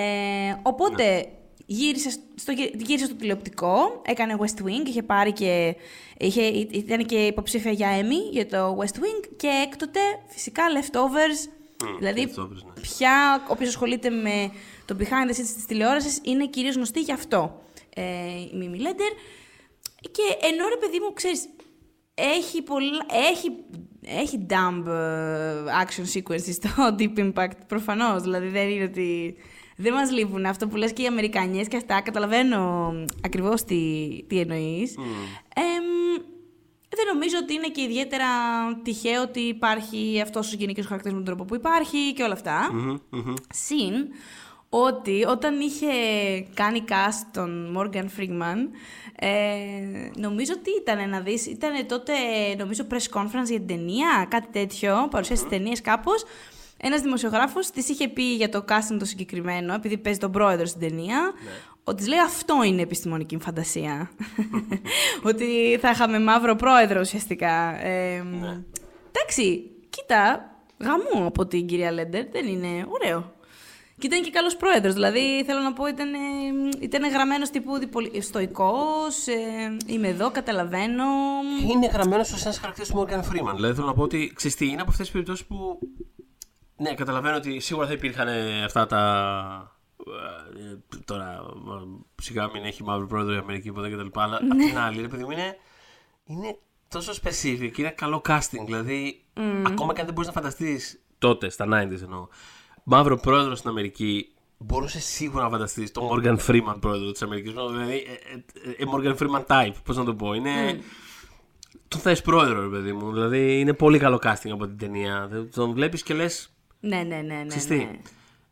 οπότε γύρισε στο, γύρισε στο τηλεοπτικό, έκανε West Wing, είχε πάρει και, είχε, ήταν και υποψήφια για Emmy για το West Wing και έκτοτε φυσικά leftovers, δηλαδή leftovers, ναι. πια όποιος ασχολείται με το behind the scenes της τηλεόρασης είναι κυρίως γνωστή γι' αυτό ε, η Mimi Lender. Και ενώ ρε παιδί μου, ξέρεις, έχει, πολλά, έχει, έχει dumb ε, action sequences στο Deep Impact, προφανώς. Δηλαδή δεν είναι ότι... Δεν μας λείπουν αυτό που λες και οι Αμερικανιές και αυτά. Καταλαβαίνω ακριβώς τι, τι εννοείς. Εμ, δεν νομίζω ότι είναι και ιδιαίτερα τυχαίο ότι υπάρχει αυτός ο γυναικείος χαρακτήρας με τον τρόπο που υπάρχει και όλα αυτά. Μμμ, μμμ. Συν ότι όταν είχε κάνει cast τον Morgan Freeman, ε, νομίζω ότι ήταν να δεις, ήταν τότε νομίζω press conference για την ταινία, κάτι τέτοιο, παρουσίαση mm. ταινίες κάπως. Ένας δημοσιογράφος της είχε πει για το casting το συγκεκριμένο, επειδή παίζει τον πρόεδρο στην ταινία, ότι της λέει αυτό είναι επιστημονική μου φαντασία. ότι θα είχαμε μαύρο πρόεδρο ουσιαστικά. Ε, Εντάξει, κοίτα, γαμού από την κυρία Λέντερ, δεν είναι ωραίο. Και ήταν και καλός πρόεδρος. Δηλαδή, θέλω να πω, ήταν, ήταν γραμμένος τύπου στοικό. Ε, είμαι εδώ, καταλαβαίνω. Είναι γραμμένος ως ένας χαρακτήρας του Morgan Freeman. Δηλαδή θέλω να πω ότι ξέρεις τι, είναι από αυτές τις περιπτώσεις που. Ναι, καταλαβαίνω ότι σίγουρα θα υπήρχαν ε, αυτά τα. ε, Τώρα, ε, σιγά μην έχει μαύρο πρόεδρο η Αμερική ποτέ κτλ. Αλλά απ' την άλλη, ρε παιδί μου, είναι, είναι τόσο specific, είναι καλό casting. Δηλαδή, ακόμα και αν δεν μπορείς να φανταστείς τότε, στα 90s εννοώ, μαύρο πρόεδρο στην Αμερική, μπορούσες σίγουρα να φανταστείς τον Morgan Freeman πρόεδρο της Αμερικής. Δηλαδή, ε, ε, ε, Morgan Freeman type, πώς να το πω. Είναι. Τον θες πρόεδρο, ρε παιδί μου. Δηλαδή είναι πολύ καλό casting από την ταινία. Τον βλέπεις και λες. Ναι, ναι, ναι. ναι, Ξέρεις ναι. τι,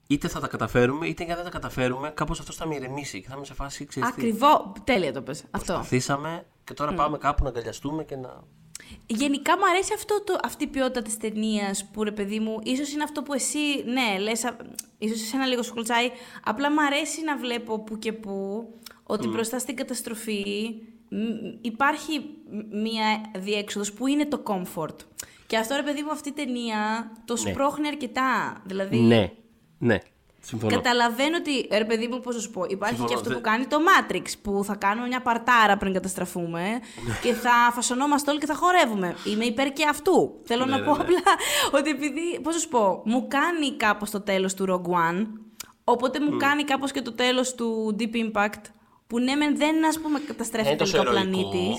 είτε θα τα καταφέρουμε, είτε και αν δεν τα καταφέρουμε, κάπως αυτό θα με ηρεμήσει και θα είμαι σε φάση. Ξέρεις τι, Ακριβώ. Τέλεια το πες. Αυτό. Προσπαθήσαμε και τώρα πάμε κάπου να αγκαλιαστούμε και να. Γενικά μου αρέσει αυτό το, αυτή η ποιότητα της ταινίας που ρε παιδί μου, ίσως είναι αυτό που εσύ, ναι, λες, ίσως εσένα λίγο σου κλωτσάει. Απλά μου αρέσει να βλέπω που και που ότι μπροστά στην καταστροφή μ, υπάρχει μ- μία διέξοδος που είναι το comfort. Και αυτό ρε παιδί μου αυτή η ταινία το Ναι. σπρώχνει αρκετά. Δηλαδή, Ναι, ναι. Συμφωνώ. Καταλαβαίνω ότι, ρε παιδί μου, πώς να σου πω, υπάρχει Συμφωνώ, και αυτό δε- που κάνει το Matrix, που θα κάνουμε μια παρτάρα πριν καταστραφούμε Ναι. και θα φασωνόμαστε όλοι και θα χορεύουμε. Είμαι υπέρ και αυτού. Θέλω Ναι, να ναι, πω ναι. απλά ότι επειδή, πώς να σου πω, μου κάνει κάπως το τέλος του Rogue One, οπότε μου κάνει κάπως και το τέλος του Deep Impact, που ναι, μεν δεν, ας πούμε, καταστρέφει Δεν είναι τόσο τελικά ο ηρωικό.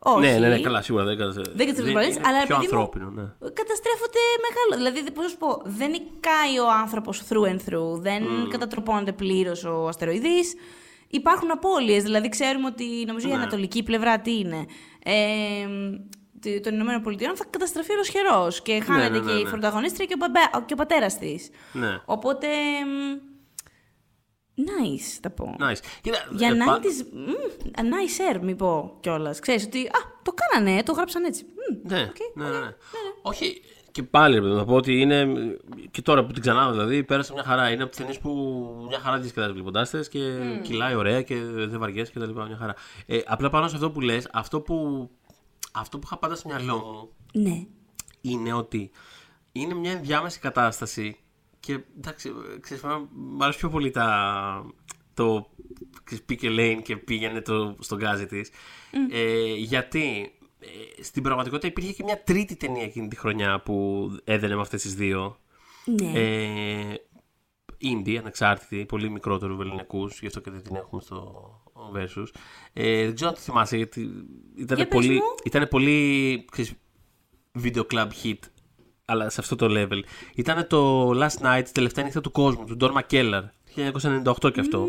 Πλανήτης. Όχι. Ναι, ναι, ναι, καλά, σίγουρα δεν καταστρέφει. Δεν καταστρέφεις τον πλανήτη, αλλά πιο επειδή μου ανθρώπινο, ναι. καταστρέφονται μεγάλο. Δηλαδή, πώς να σου πω, δεν νικάει ο άνθρωπος through and through, δεν κατατροπώνεται πλήρως ο αστεροειδής. Υπάρχουν απώλειες, δηλαδή ξέρουμε ότι νομίζω η Ναι. ανατολική πλευρά τι είναι. Ε, τ- των Ηνωμένων Πολιτειών θα καταστραφεί ολοσχερώς και χάνεται ναι, και ναι, η ναι. πρωταγωνίστρια και ο, μπαμπέ, και ο πατέρας της. Ναι. Οπότε. Μ, Nice, θα πω. Nice. Κοίτα, Για ε, να πα- είναι nice air, μη πω κιόλας. Ξέρεις ότι. Α, το κάνανε, το γράψαν έτσι. Μμ, Ναι, οκ, ναι, ωραία, ναι, ναι. Όχι, και πάλι ρε παιδί μου, θα πω ότι είναι. και τώρα που την ξαναείδα δηλαδή, πέρασε μια χαρά. Είναι από τις ταινίες που μια χαρά τη διασκεδάζει βλέποντά και κυλάει ωραία και δεν βαριέσαι και τα λοιπά. Μια χαρά. Ε, απλά πάνω σε αυτό που λες, αυτό που, αυτό που είχα πάντα στο μυαλό μου Ναι. είναι ότι είναι μια ενδιάμεση κατάσταση και εντάξει, ξέρεις, εμένα μου αρέσει πιο πολύ τα, το ξέρεις, πήγε Lane και πήγαινε το, στον γκάζι της. Ε, γιατί ε, στην πραγματικότητα υπήρχε και μια τρίτη ταινία εκείνη τη χρονιά που έδαινε με αυτές τις δύο. Ναι. Ε, indie, ανεξάρτητη, πολύ μικρότερου βεληνικούς, γι' αυτό και δεν την έχουμε στο ο Versus. Ε, δεν ξέρω αν το θυμάσαι γιατί ήταν Για πες πολύ, μου. ήταν πολύ ξέρεις, video club hit αλλά σε αυτό το level. Ήταν το Last Night, τη τελευταία νύχτα του κόσμου, του Ντόρμα Κέλλαρ. 1998 και αυτό. Μ,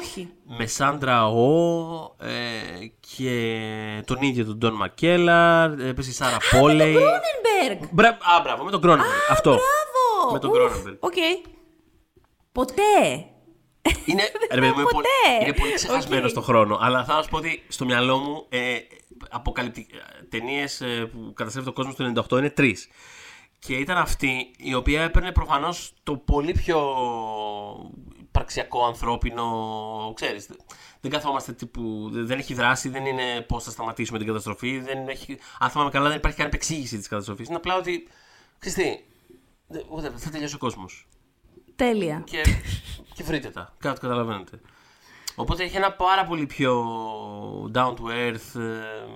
όχι. Με Σάντρα Ο ε, και τον ίδιο τον Ντόν Μακέλαρ. Έπεσε η Σάρα Πόλεϊ. Cronenberg! Μπρα... Α, μπράβο, με τον Cronenberg. Αυτό. Μπράβο! Με τον Ουφ, Cronenberg. Οκ. Ποτέ. Είναι, ρε, παιδί μου, είναι, πολύ, Ποτέ. είναι πολύ ξεχασμένο Οκ. στο χρόνο. Αλλά θα σου πω ότι στο μυαλό μου ε, ταινίες που καταστρέφει τον κόσμο στο 98 είναι τρεις. Και ήταν αυτή η οποία έπαιρνε προφανώς το πολύ πιο υπαρξιακό, ανθρώπινο. Ξέρεις, δεν καθόμαστε τύπου. Δεν έχει δράση, δεν είναι πώς θα σταματήσουμε την καταστροφή. Δεν έχει, αν θυμάμαι καλά, δεν υπάρχει καν επεξήγηση της καταστροφής. Είναι απλά ότι. Ξέρεις τι, δεν- whatever, θα τελειώσει ο κόσμος Τέλεια. και, και βρείτε τα. Κάτω καταλαβαίνετε. Οπότε έχει ένα πάρα πολύ πιο down to earth. Ε,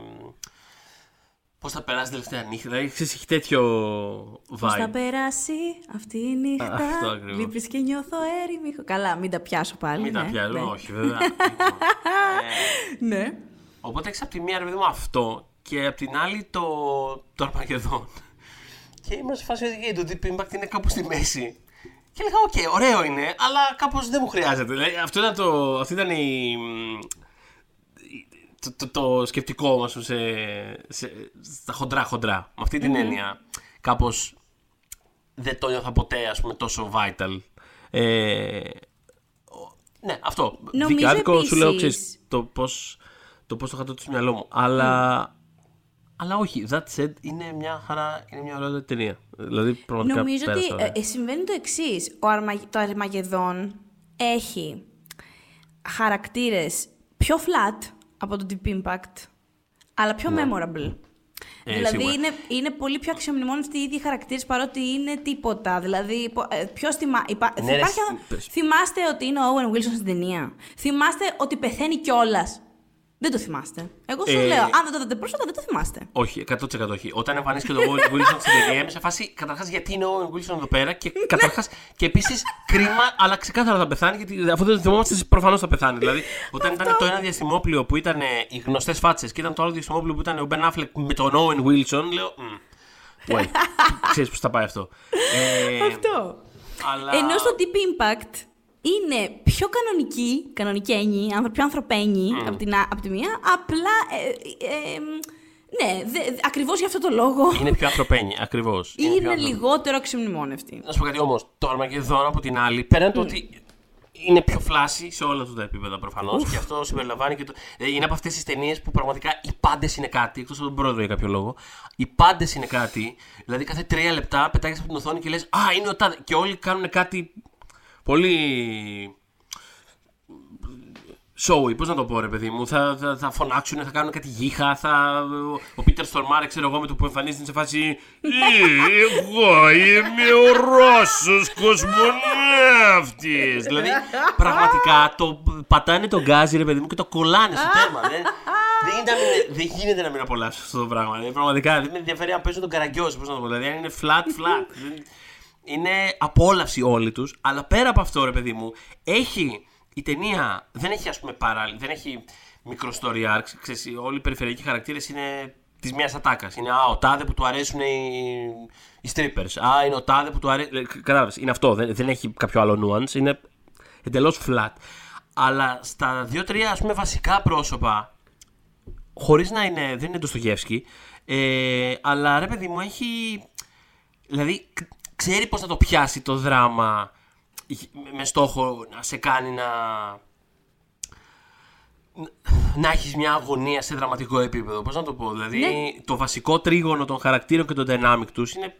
Πώς θα περάσει την τελευταία νύχτα. Δηλαδή, ξέρεις, έχεις τέτοιο Πώς θα vibe. περάσει αυτή η νύχτα; Αυτό ακριβώς. Λείπεις και νιώθω έρημη. Καλά, μην τα πιάσω πάλι. Μην τα ναι, πιάζω, ναι. όχι βέβαια. Λοιπόν, ε, Ναι. οπότε έχεις από τη μία ρε παιδί μου αυτό και από την άλλη το, το Αρμαγεδόν. Και ήμουν σε φάση ότι το Deep Impact είναι κάπου στη μέση. Και έλεγα, οκ, ωραίο είναι, αλλά κάπως δεν μου χρειάζεται. Δηλαδή, αυτό ήταν το, αυτή ήταν η, το, το, το σκεπτικό μας σε, σε, στα χοντρά χοντρά. Με αυτή την έννοια, κάπως δεν το νιώθα ποτέ ας πούμε, τόσο vital. Ε, ο- ναι, αυτό. Νομίζω Δικαιάδικο σου λέω, επίσης- ξέρεις, το πώς το, πώς το είχα τότε στο μυαλό μου. Αλλά, αλλά όχι, that said, είναι μια χαρά, είναι μια ωραία ταινία. Δηλαδή, πραγματικά Νομίζω ότι πέρασα ωραία. ε, ε, συμβαίνει το εξής. Το Αρμαγεδόν έχει χαρακτήρες πιο flat από το Deep Impact, αλλά πιο memorable. Ε, δηλαδή σίγουρα. είναι, είναι πολύ πιο αξιομνημόνευτοι οι ίδιοι χαρακτήρες παρότι είναι τίποτα. Δηλαδή, πο- ε, ποιος θυμά... υπά... Ναι, ρε, υπάρχει... πες. Θυμάστε ότι είναι ο Owen Wilson στην ταινία. Θυμάστε ότι πεθαίνει κιόλας. Δεν το θυμάστε. Εγώ σου Ε, λέω, αν δεν το δείτε πρόσφατα, δεν το θυμάστε. Όχι, 100% όχι. Όταν εμφανίστηκε το Owen Wilson στην ταινία, είμαι σε φάση καταρχάς γιατί είναι ο Owen Wilson εδώ πέρα και καταρχάς και επίσης κρίμα, αλλά ξεκάθαρα θα πεθάνει γιατί αφού δεν το θυμόμαστε, προφανώς θα πεθάνει. Δηλαδή, όταν ήταν το ένα διαστημόπλιο που ήταν ε, οι γνωστές φάτσες και ήταν το άλλο διαστημόπλιο που ήταν ο Ben Affleck με τον Owen Wilson, λέω. «Μμ, Wait, ξέρεις πώς θα πάει αυτό. Ε, Αυτό. αλλά... Ενώ στο Deep Impact είναι πιο κανονική, κανονικένη, άνθρω- πιο ανθρωπένη από, την, α- από τη μία, απλά. Ε, ε, ε, ναι, δε, δε- ακριβώς για αυτό το λόγο Είναι πιο ανθρωπένη, ακριβώς. είναι, λιγότερο αξιομνημόνευτη. Να σου πω κάτι όμως. Το Αρμαγεδόν από την άλλη, πέραν το ότι είναι πιο φλάσι σε όλα αυτά τα επίπεδα προφανώς. Και αυτό συμπεριλαμβάνει και το. ε, Είναι από αυτές τις ταινίες που πραγματικά οι πάντες είναι κάτι, εκτός από τον πρόεδρο για κάποιο λόγο. Οι πάντες είναι κάτι. Δηλαδή κάθε τρία λεπτά πετάγεις από την οθόνη και λες Α, είναι ο τάδε. Και όλοι κάνουν κάτι πολύ. Showy, πώς να το πω, ρε παιδί μου. Θα, θα, θα φωνάξουν, θα κάνουν κάτι γύχα. Θα... Ο Πίτερ Στορμάρε, ξέρω εγώ, με το που εμφανίζεται σε φάση. «Ε, Εγώ είμαι ο Ρώσος κοσμοναύτη. δηλαδή, πραγματικά το πατάνε τον γκάζι, ρε παιδί μου, και το κολλάνε στο τέρμα. δεν, δεν, γίνεται να μην- δεν γίνεται να μην απολαύσεις αυτό το πράγμα. Δηλαδή, πραγματικά δεν με ενδιαφέρει αν παίζουν τον καραγκιόζη, πώς να το πω. Δηλαδή, αν είναι flat, flat. Δεν- είναι απόλαυση όλοι τους. Αλλά πέρα από αυτό, ρε παιδί μου, έχει η ταινία. Δεν έχει, ας πούμε, παράλληλη. Δεν έχει μικρό story arcs. Ξέρεις, όλοι οι περιφερειακοί χαρακτήρες είναι της μιας ατάκας. Είναι α, ο τάδε που του αρέσουν οι, οι strippers. Α, είναι ο τάδε που του αρέσει. Κατάλαβες. Είναι αυτό. Δεν, δεν έχει κάποιο άλλο nuance. Είναι εντελώς flat. Αλλά στα δύο-τρία ας πούμε βασικά πρόσωπα χωρίς να είναι, δεν είναι το Στογεύσκι, ε, αλλά ρε παιδί μου έχει, δηλαδή κ- ξέρει πώς να το πιάσει το δράμα με- με στόχο να σε κάνει να, να έχεις μια αγωνία σε δραματικό επίπεδο. Πώς να το πω, δηλαδή Ναι. το βασικό τρίγωνο των χαρακτήρων και των dynamic τους είναι,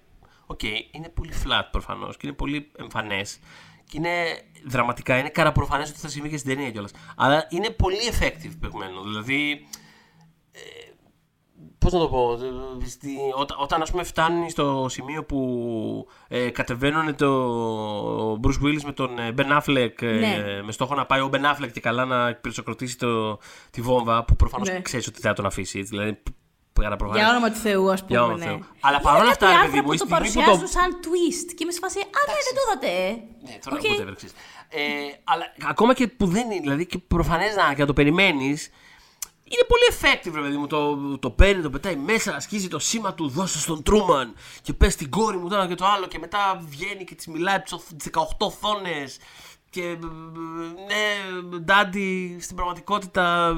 οκ, είναι πολύ flat προφανώς και είναι πολύ εμφανές και είναι δραματικά, είναι καραπροφανές ότι θα συμβεί και στην ταινία κιόλας. Αλλά είναι πολύ effective παιγμένο, δηλαδή Πώς να το πω, ε, στη, όταν, όταν ας πούμε φτάνει στο σημείο που ε, κατεβαίνουν ο Bruce Willis με τον ε, Ben Affleck ε, Ναι. με στόχο να πάει ο Ben Affleck και καλά να πυροκροτήσει το, τη βόμβα που προφανώς Ναι. ξέρεις ότι δεν θα τον αφήσει έτσι, δηλαδή παραπροβάλλει. Για όνομα του Θεού, ας πούμε. Για όνομα του ναι. Θεού. Αλλά Είναι παρόλα κάτι αυτά, ρε άρθρα παιδί μου, που η το στιγμή που παρουσιάζουν το- σαν twist. Και είμαι σε φάση, Α, ναι, δεν το είδατε. ε». Ναι, τώρα Οκ. ποτέ δεν ξέρεις. Ε, αλλά ακόμα και που δεν είναι, δηλαδή και προφανές να, και να το περιμένεις, είναι πολύ effective, ρε παιδί μου. Το, το παίρνει, το πετάει μέσα, σκίζει το σήμα του, δώσε στον Truman και πες στην κόρη μου το ένα και το άλλο. Και μετά βγαίνει και της μιλάει τις 18 οθόνες. Και ε, ναι, ντάντι, στην πραγματικότητα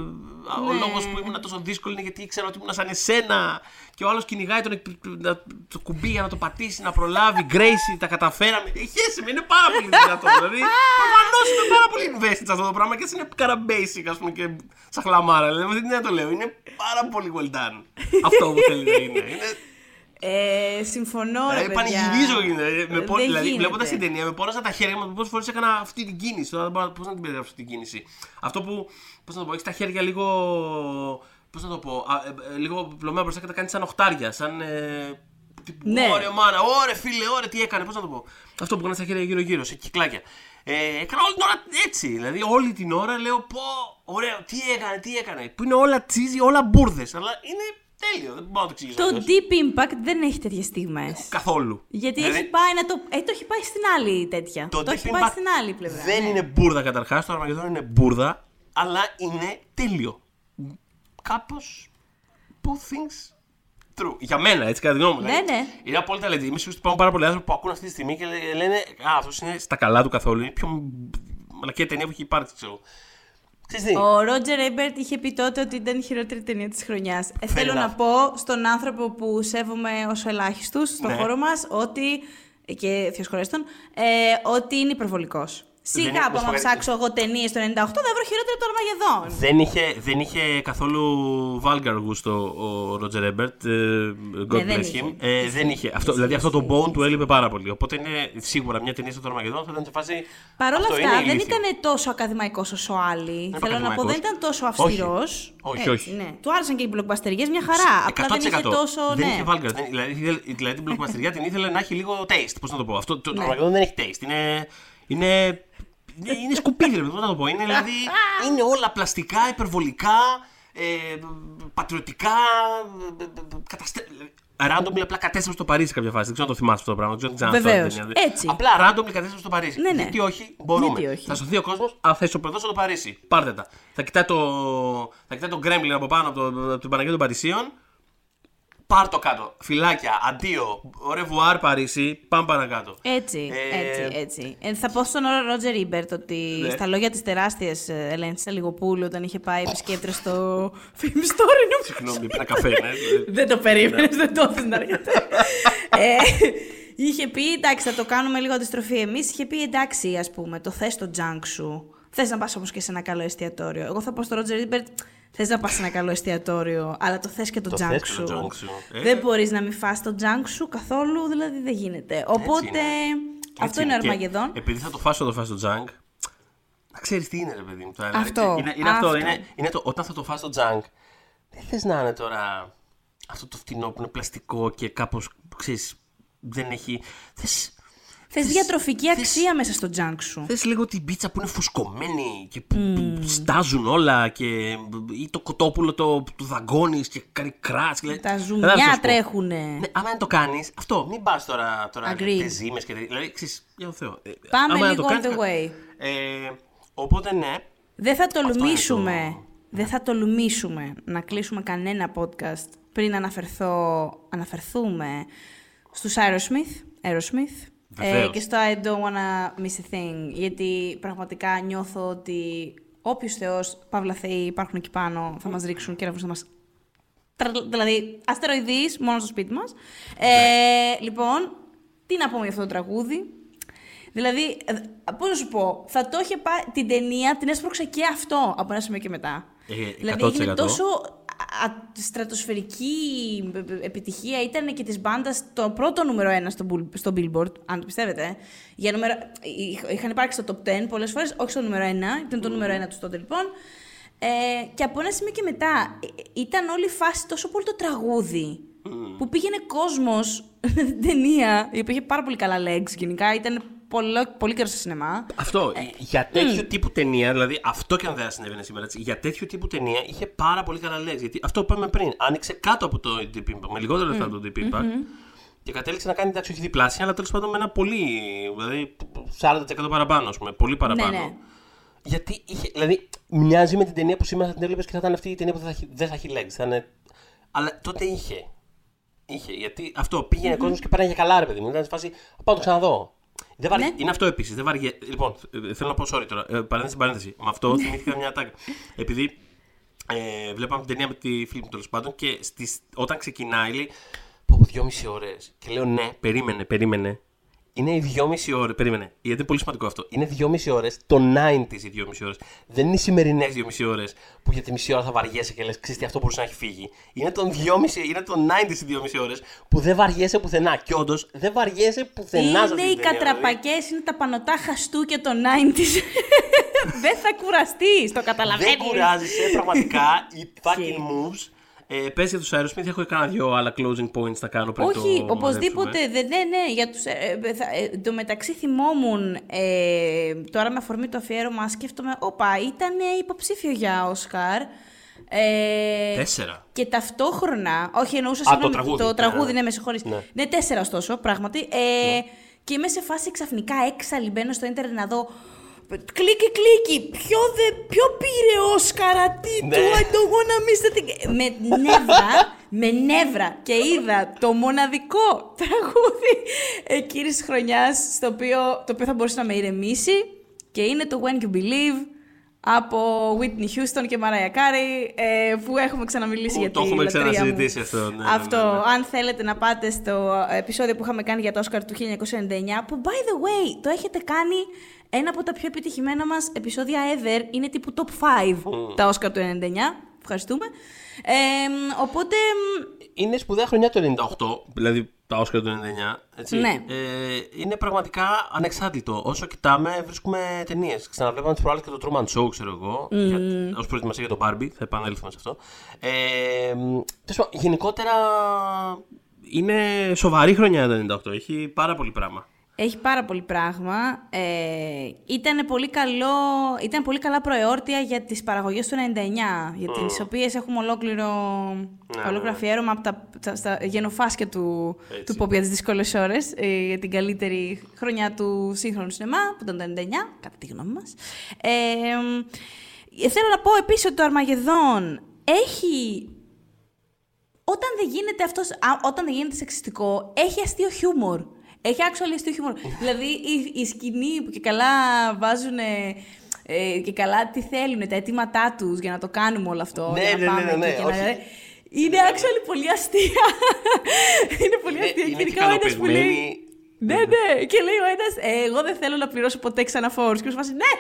ο Ναι. λόγος που ήμουν τόσο δύσκολο είναι γιατί ήξερα ότι ήμουν σαν εσένα. Και ο άλλος κυνηγάει τον, εκ- να- το κουμπί για να το πατήσει, να προλάβει. Γκρέισι, τα καταφέραμε. Ε, χέσε με, είναι πάρα πολύ δυνατό. δηλαδή, προφανώς είμαι πάρα πολύ invested σε αυτό το πράγμα και έτσι είναι κάρα basic, ας πούμε, και σαν χλαμάρα. Δηλαδή, δεν το λέω. Είναι πάρα πολύ well done. αυτό που θέλει να είναι. είναι Ε, συμφωνώ, ρε Δηλαδή παιδιά. πανηγυρίζω γίνεται. Με πό- Δεν δηλαδή, γίνεται. βλέποντας την ταινία, με πόνασαν τα χέρια μου πόσες φορές έκανα αυτή την κίνηση. Τώρα δεν μπορώ πώς να την περιγράψω αυτή την κίνηση. Αυτό που. Πώς να το πω, έχεις τα χέρια λίγο. Πώς να το πω. Α, ε, ε, λίγο πλωμένα μπροστά και τα κάνεις σαν οχτάρια. Σαν. Ε, τύπου, Ναι. Ωραία, μάνα, ωραία, φίλε, ωραία, τι έκανε, πώς να το πω. Αυτό που κάνει στα χέρια γύρω-γύρω, σε κυκλάκια. Ε, έκανα όλη την ώρα έτσι. Δηλαδή, όλη την ώρα λέω, πω, ωραίο, τι έκανε, τι έκανε. Που είναι όλα τσίζι, όλα μπουρδες. Αλλά είναι τέλειο, δεν μπορώ να το εξηγήσω. Το αλλιώς. Deep Impact δεν έχει τέτοιες στιγμές. Καθόλου. Γιατί Δηλαδή, έχει πάει να το. Ε, το έχει πάει στην άλλη τέτοια. Το, Το, έχει Deep πάει Impact στην άλλη πλευρά. Δεν ναι. είναι μπουρδα καταρχάς. Το Αρμαγεδόν είναι μπουρδα, αλλά είναι τέλειο. Κάπως. Put things true. Για μένα, έτσι κατά τη γνώμη μου. Ναι, δηλαδή, ναι. Είναι απόλυτα λεπτή. Είμαι σίγουρο ότι υπάρχουν πάρα πολλοί άνθρωποι που ακούν αυτή τη στιγμή και λέ- λένε Α, αυτός είναι στα καλά του καθόλου. Είναι η πιο μαλακία ταινία που έχει υπάρξει, ξέρω. Ξέρεις τι. Ο Ρότζερ Έμπερτ είχε πει τότε ότι ήταν η χειρότερη ταινία της χρονιάς. Ε, θέλω enough. να πω στον άνθρωπο που σέβομαι ως ελάχιστους στον Ναι. χώρο μας ότι. και θεοσχολέστον, ε, ότι είναι υπερβολικός. Είναι- Σιγά να που σου πω άμα κάτι. ψάξω εγώ ταινίες το 98 θα βρω χειρότερο το Αρμαγεδόν. Δεν είχε, δεν είχε καθόλου vulgar γούστο ο Ρότζερ Έμπερτ. God Ναι, δεν bless είχε. him. Ε, Ισχύει, δεν είχε. Αυτό, ισχύει, δηλαδή αυτό το ισχύει, bone του έλειπε πάρα πολύ. Οπότε είναι σίγουρα μια ταινία στο Αρμαγεδόν θα ήταν σε φάση. Παρ' όλα αυτό αυτά, είναι δεν ηλίθιο. ήταν τόσο ακαδημαϊκός όσο άλλοι. Δεν Θέλω να πω, ακαδημαϊκός. δεν ήταν τόσο αυστηρός. Όχι, όχι. Ναι. Του άρεσαν και οι μπλοκμπαστεριέ μια χαρά. Απλά δεν είχε 100%. τόσο. Δεν ναι. είχε vulgar. Δεν, δηλαδή, ήθελε- δηλαδή την μπλοκμαστεριά την ήθελε να έχει λίγο taste. Πώς να το πω. Αυτό, το, το Ναι. Αρμαγεδόν δεν έχει taste. Είναι. Είναι είναι, είναι σκουπίδι, ρε παιδί, πώς να το πω. Είναι, δηλαδή, είναι όλα πλαστικά, υπερβολικά, ε, πατριωτικά, ε, ε, ε, καταστε... Randomly απλά κατέστρεψε στο Παρίσι κάποια φάση. Δεν ξέρω αν το θυμάσαι αυτό το πράγμα. Δεν ξέρω αν την Βεβαίως. ξαναδεί την ταινία. Έτσι. Απλά randomly κατέστρεψε στο Παρίσι. Ναι, ναι. Γιατί όχι, μπορούμε. Γιατί όχι. Θα σωθεί ο κόσμος, αλλά θα ισοπεδώσω το Παρίσι. Πάρτε τα. Θα κοιτάει το, θα κοιτάει το Gremlin από πάνω από, το, από την Παναγία των Παρισίων. Πάρ το κάτω. Φιλάκια, αντίο, revoir Παρίσι, πάμε παρακάτω. Έτσι, Ε, έτσι, έτσι. Ε, θα πω στον Roger Ebert ότι Ναι. στα λόγια της τεράστιας Ελένης Λιγοπούλου, όταν είχε πάει επισκέπτρια στο Film Story, νομίζω. Συγγνώμη, πήρα καφέ, ναι. δεν το περίμενες, δεν το είδες να έρχεται. ε, είχε πει εντάξει, θα το κάνουμε λίγο αντιστροφή εμείς. Είχε πει εντάξει, ας πούμε, το θες το junk σου. Θες να πας όμως και σε ένα καλό εστιατόριο. Εγώ θα πω στο Roger Ebert, θες να πας σε ένα καλό εστιατόριο, αλλά το θες και το, Το junk θες και σου. το junk σου. Ε. Δεν μπορείς να μην φας το junk σου καθόλου, δηλαδή δεν γίνεται. Οπότε είναι. αυτό Έτσι είναι Και Αρμαγεδόν. Επειδή θα το φάσω, θα το φας το junk. Να ξέρεις τι είναι, ρε παιδί μου. τώρα, δηλαδή, Αυτό, Είναι, είναι αυτό. αυτό. Είναι, είναι το, όταν θα το φας το junk, δεν θες να είναι τώρα αυτό το φτηνό που είναι πλαστικό και κάπως ξέρεις. Δεν έχει. Θες, Θες διατροφική θες- αξία μέσα στο junk σου. Θες λίγο την πίτσα που είναι φουσκωμένη και που, που στάζουν όλα και, ή το κοτόπουλο το, που το δαγκώνεις και κάνει κράτς. δηλαδή, Τα δεν θα ζουμιά σου πω. τρέχουνε. Ναι, άμα δεν το κάνεις, αυτό, μην πας τώρα, τώρα Agreed. και ζήμες και τέτοια. Δηλαδή, ξέρεις, για τον Θεό. ε, Πάμε άμα δεν λίγο το all κάνεις, the way. Ε, οπότε ναι, Δεν θα τολμήσουμε, είναι δεν θα τολμήσουμε να κλείσουμε κανένα podcast πριν αναφερθώ, αναφερθούμε στους Aerosmith, Aerosmith ε, Βεβαίως. και στο I don't wanna miss a thing, γιατί πραγματικά νιώθω ότι όποιος θεός, παύλα θεοί υπάρχουν εκεί πάνω, θα μας ρίξουν και να βρουν μας τρα- δηλαδή αστεροειδείς μόνο στο σπίτι μας. Ε, λοιπόν, τι να πούμε για αυτό το τραγούδι; Δηλαδή, ε, πώς να σου πω, θα το είχε πάει, την ταινία την έσπρωξε και αυτό από ένα σημείο και μετά. Ε, δηλαδή, 100%. έγινε τόσο α- α- στρατοσφαιρική επιτυχία, ήταν και της μπάντας το πρώτο νούμερο ένα στο, Bull- στο Billboard, αν το πιστεύετε. Για νούμερο, είχ- είχαν υπάρξει στο top 10 πολλές φορές, όχι στο νούμερο 1, ήταν το νούμερο 1 τους τότε λοιπόν. Ε, και από ένα σημείο και μετά ε, ήταν όλη η φάση τόσο πολύ το τραγούδι. Που πήγαινε κόσμος με την ταινία, η οποία είχε πάρα πολύ καλά legs γενικά, ήταν πολύ, πολύ καιρό στο σινεμά. Αυτό. για τέτοιο τύπου ταινία, δηλαδή αυτό και αν δεν συνέβαινε σήμερα, έτσι, για τέτοιο τύπου ταινία είχε πάρα πολύ καλά λέξει. Γιατί αυτό που είπαμε πριν, άνοιξε κάτω από το Deep Impact, με λιγότερο λεφτά από το Deep Impact. Και κατέληξε να κάνει εντάξει, όχι διπλάσια, αλλά τέλος πάντων με ένα πολύ. Δηλαδή 40% παραπάνω, ας πούμε. Πολύ παραπάνω. Ναι, ναι. Γιατί είχε. Δηλαδή, μοιάζει με την ταινία που σήμερα θα την έβλεπες και θα ήταν αυτή η ταινία που δεν θα έχει, δεν θα έχει legs. Θα είναι... Αλλά τότε είχε. Είχε. Γιατί αυτό πήγαινε κόσμος και πέρανε για καλά, ρε παιδί μου. Ήταν σε φάση. «Α, Πάω να το ξαναδώ. Δεν βαρι... Ναι. Είναι αυτό επίσης. Δεν βαριέ... Λοιπόν, ε, θέλω να πω sorry τώρα. Ε, παρένθεση, παρένθεση. Με αυτό θυμήθηκα μια τάκα. Επειδή ε, βλέπαμε την ταινία με τη φίλη μου τέλος πάντων και στις, όταν ξεκινάει λέει. Πω από δυόμιση ώρες. Και λέω ναι, περίμενε, περίμενε. Είναι οι δυόμιση ώρες. Περίμενε. Γιατί είναι πολύ σημαντικό αυτό. Είναι δυόμιση ώρες το 90s οι δυόμιση ώρες. Δεν είναι οι σημερινές δυόμιση ώρες που για τη μισή ώρα θα βαριέσαι και λες: Ξέρεις τι αυτό μπορούσε να έχει φύγει. Είναι το 2,5 είναι το 90s οι δυόμιση ώρες που δεν βαριέσαι πουθενά. Και όντως δεν βαριέσαι πουθενά. σε αυτή Είναι την οι ταινία, δηλαδή. κατραπακές, είναι τα πανωτά χαστούκια των 90s. Δεν θα κουραστείς, το καταλαβαίνεις. Δεν κουράζεσαι, πραγματικά. Οι fucking moves. Ε, πες για τους Aerosmith, έχω κάνα δυο άλλα closing points να κάνω πριν Όχι, το οπωσδήποτε. μαζέψουμε. Δεν, ναι, ναι, για τους, ε, ε, θα, ε, το μεταξύ θυμόμουν, ε, τώρα με αφορμή το αφιέρωμα, σκέφτομαι, όπα, ήταν ε, υποψήφιο για Όσκαρ. Ε, Τέσσερα. Και ταυτόχρονα, όχι εννοούσα Α, το συγγνώμη, τραγούδι. το Ναι, τραγούδι, ναι. ναι, με συγχωρείς. Ναι. Ναι, τέσσερα ωστόσο, πράγματι. Ε, Και είμαι σε φάση ξαφνικά έξαλλη, μπαίνω στο ίντερνετ να δω Κλίκι, κλίκι. Ποιο, δε, ποιο πήρε Όσκαρα, τι Ναι. του, I don't wanna miss the thing. Με νεύρα, με νεύρα. Και είδα το μοναδικό τραγούδι εκείνης της χρονιάς, στο οποίο, το οποίο θα μπορούσε να με ηρεμήσει. Και είναι το When You Believe από Whitney Houston και Mariah Carey, ε, που έχουμε ξαναμιλήσει Που για το τη έχουμε λατρεία μου. ξανασυζητήσει αυτό, ναι, ναι, αυτό, ναι, ναι. αν θέλετε να πάτε στο επεισόδιο που είχαμε κάνει για το Όσκαρ του 1999, που by the way, το έχετε κάνει ένα από τα πιο επιτυχημένα μας επεισόδια ever, είναι τύπου top 5 τα Όσκαρ του 1999. Ευχαριστούμε. Ε, οπότε, μ, Είναι σπουδαία χρονιά το 98, δηλαδή τα Όσκαρ του 99. Έτσι. Ναι. Ε, είναι πραγματικά ανεξάρτητο. Όσο κοιτάμε, βρίσκουμε ταινίες. Ξαναβλέπαμε τις προάλλες και το Truman Show, ξέρω εγώ. Mm. Ω προετοιμασία για τον Barbie, θα επανέλθουμε σε αυτό. Ε, μ, τέλος πάντων, γενικότερα είναι σοβαρή χρονιά το 98. Έχει πάρα πολύ πράγμα. Έχει πάρα πολύ πράγμα. Ε, ήταν, πολύ καλό, ήταν πολύ καλά προεόρτια για τις παραγωγές του 99, για τις οποίες έχουμε ολόκληρο, ολόκληρο αφιέρωμα από τα, τα- στα γενοφάσκια του, Έτσι. του pop για τις δύσκολες ώρες, ε, για την καλύτερη χρονιά του σύγχρονου σινεμά, που ήταν το 99, κατά τη γνώμη μας. Ε, ε, θέλω να πω επίσης ότι το Αρμαγεδόν έχει όταν δεν γίνεται αυτός, α, όταν δεν γίνεται σεξιστικό, έχει αστείο χιούμορ. Έχει actual αστείο χιούμορ. δηλαδή η, η σκηνή που και καλά βάζουν ε, και καλά τι θέλουν, τα αιτήματά τους για να το κάνουμε όλο αυτό. Ναι, για να ναι, ναι, πάμε ναι, εκεί ναι, και να- όχι. Είναι actually πολύ αστεία. είναι πολύ Είναι- αστεία. είναι Και ειδικά ο ένας που λέει... ικανοποιημένοι. Ναι, ναι. Και λέει ο ένας, ε, εγώ δεν θέλω να πληρώσω ποτέ ξανά φόρου. Και ο άλλος φάση, ναι,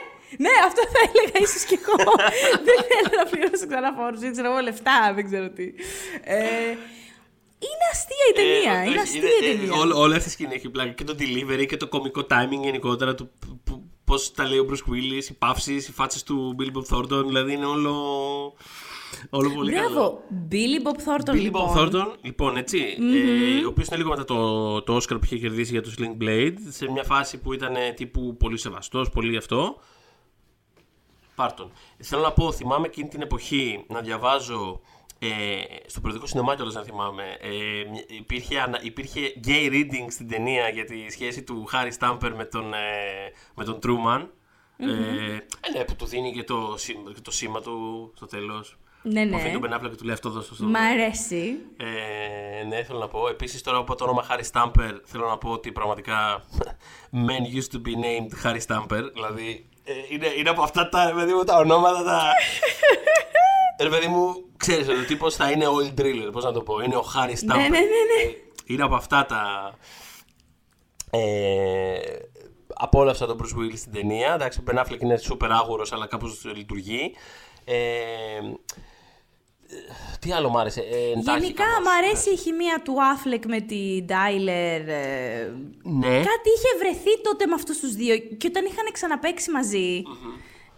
ναι, αυτό θα έλεγα ίσως κι εγώ. δεν θέλω να πληρώσω ξανά φόρου. Δεν ξέρω εγώ λεφτά, δεν ξέρω τι. Ε, είναι αστεία η ταινία. Ε, είναι όχι, αστεία η ε, ταινία. όλο- Όλη αυτή η σκηνή έχει πλάκα. Και το delivery και το κομικό timing γενικότερα. του Πώς τα λέει ο Bruce Willis, οι παύσεις, οι φάτσες του Billy Bob Thornton. Δηλαδή είναι όλο. Όλο πολύ καλό. Μπράβο. Billy Bob Thornton, Billy λοιπόν. Bob Thornton, λοιπόν, έτσι, ε, ο οποίος είναι λίγο μετά το, το Oscar που είχε κερδίσει για το Sling Blade, σε μια φάση που ήταν ε, τύπου πολύ σεβαστός, πολύ αυτό. Πάρτον. Θέλω να πω, θυμάμαι εκείνη την εποχή να διαβάζω ε, στο περιοδικό σινεμά κιόλας να θυμάμαι. Ε, μ- υπήρχε, ανα- υπήρχε gay reading στην ταινία για τη σχέση του Χάρι Στάμπερ με τον, ε, με τον Τρούμαν. Ε, ε, ναι, που του δίνει και το, σήμα- και το σήμα του στο τέλος. Ναι, Που ναι. αφήνει τον Μπενάφλα και του λέει αυτό δώσω στο Μ' αρέσει. ε, ναι, θέλω να πω. Επίσης, τώρα από το όνομα Harry Stamper, θέλω να πω ότι πραγματικά men used to be named Harry Stamper. Δηλαδή, ε, είναι, είναι από αυτά τα, ρε παιδί μου, τα ονόματα τα. ρε παιδί μου, ξέρεις ότι ο τύπος θα είναι oil driller, πώς να το πω. Είναι ο Harry Stamper. Ναι, ναι, ναι, ναι. Ε, είναι από αυτά τα. Ε, απόλαυσα τον Bruce Willis στην ταινία. Εντάξει, ο Ben Affleck είναι super άγουρος, αλλά κάπως λειτουργεί. Ε, τι άλλο μ' άρεσε. Ε, εντάχει Γενικά, κάπως. μ' αρέσει η χημεία του Affleck με τη Ντάιλερ. ε, Ναι. Κάτι είχε βρεθεί τότε με αυτούς τους δύο και όταν είχαν ξαναπαίξει μαζί,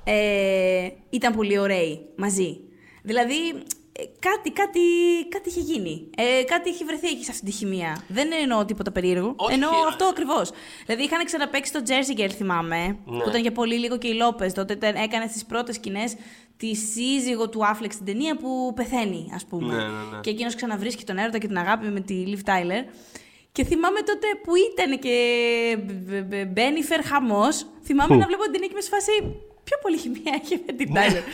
ε, ήταν πολύ ωραίοι μαζί. Δηλαδή, ε, κάτι, κάτι, κάτι είχε γίνει. Ε, κάτι είχε βρεθεί εκεί σε αυτή τη χημεία. Δεν εννοώ τίποτα περίεργο. Όχι, εννοώ ε, αυτό ακριβώς. Δηλαδή είχαν ξαναπέξει το Jersey Girl, θυμάμαι. Ναι. Που ήταν για πολύ λίγο και η Λόπες. Τότε ήταν- έκανε τι πρώτες σκηνές τη σύζυγο του Άφλεξ στην ταινία που πεθαίνει, ας πούμε. Ναι, ναι, ναι. Και εκείνος ξαναβρίσκει τον έρωτα και την αγάπη με τη Liv Tyler. Και θυμάμαι τότε που ήταν και Bennifer χαμός. Θυμάμαι Πού; να βλέπω την ταινία και είμαι σε φάση. Πιο πολύ χημεία έχει με την Ναι. Tyler.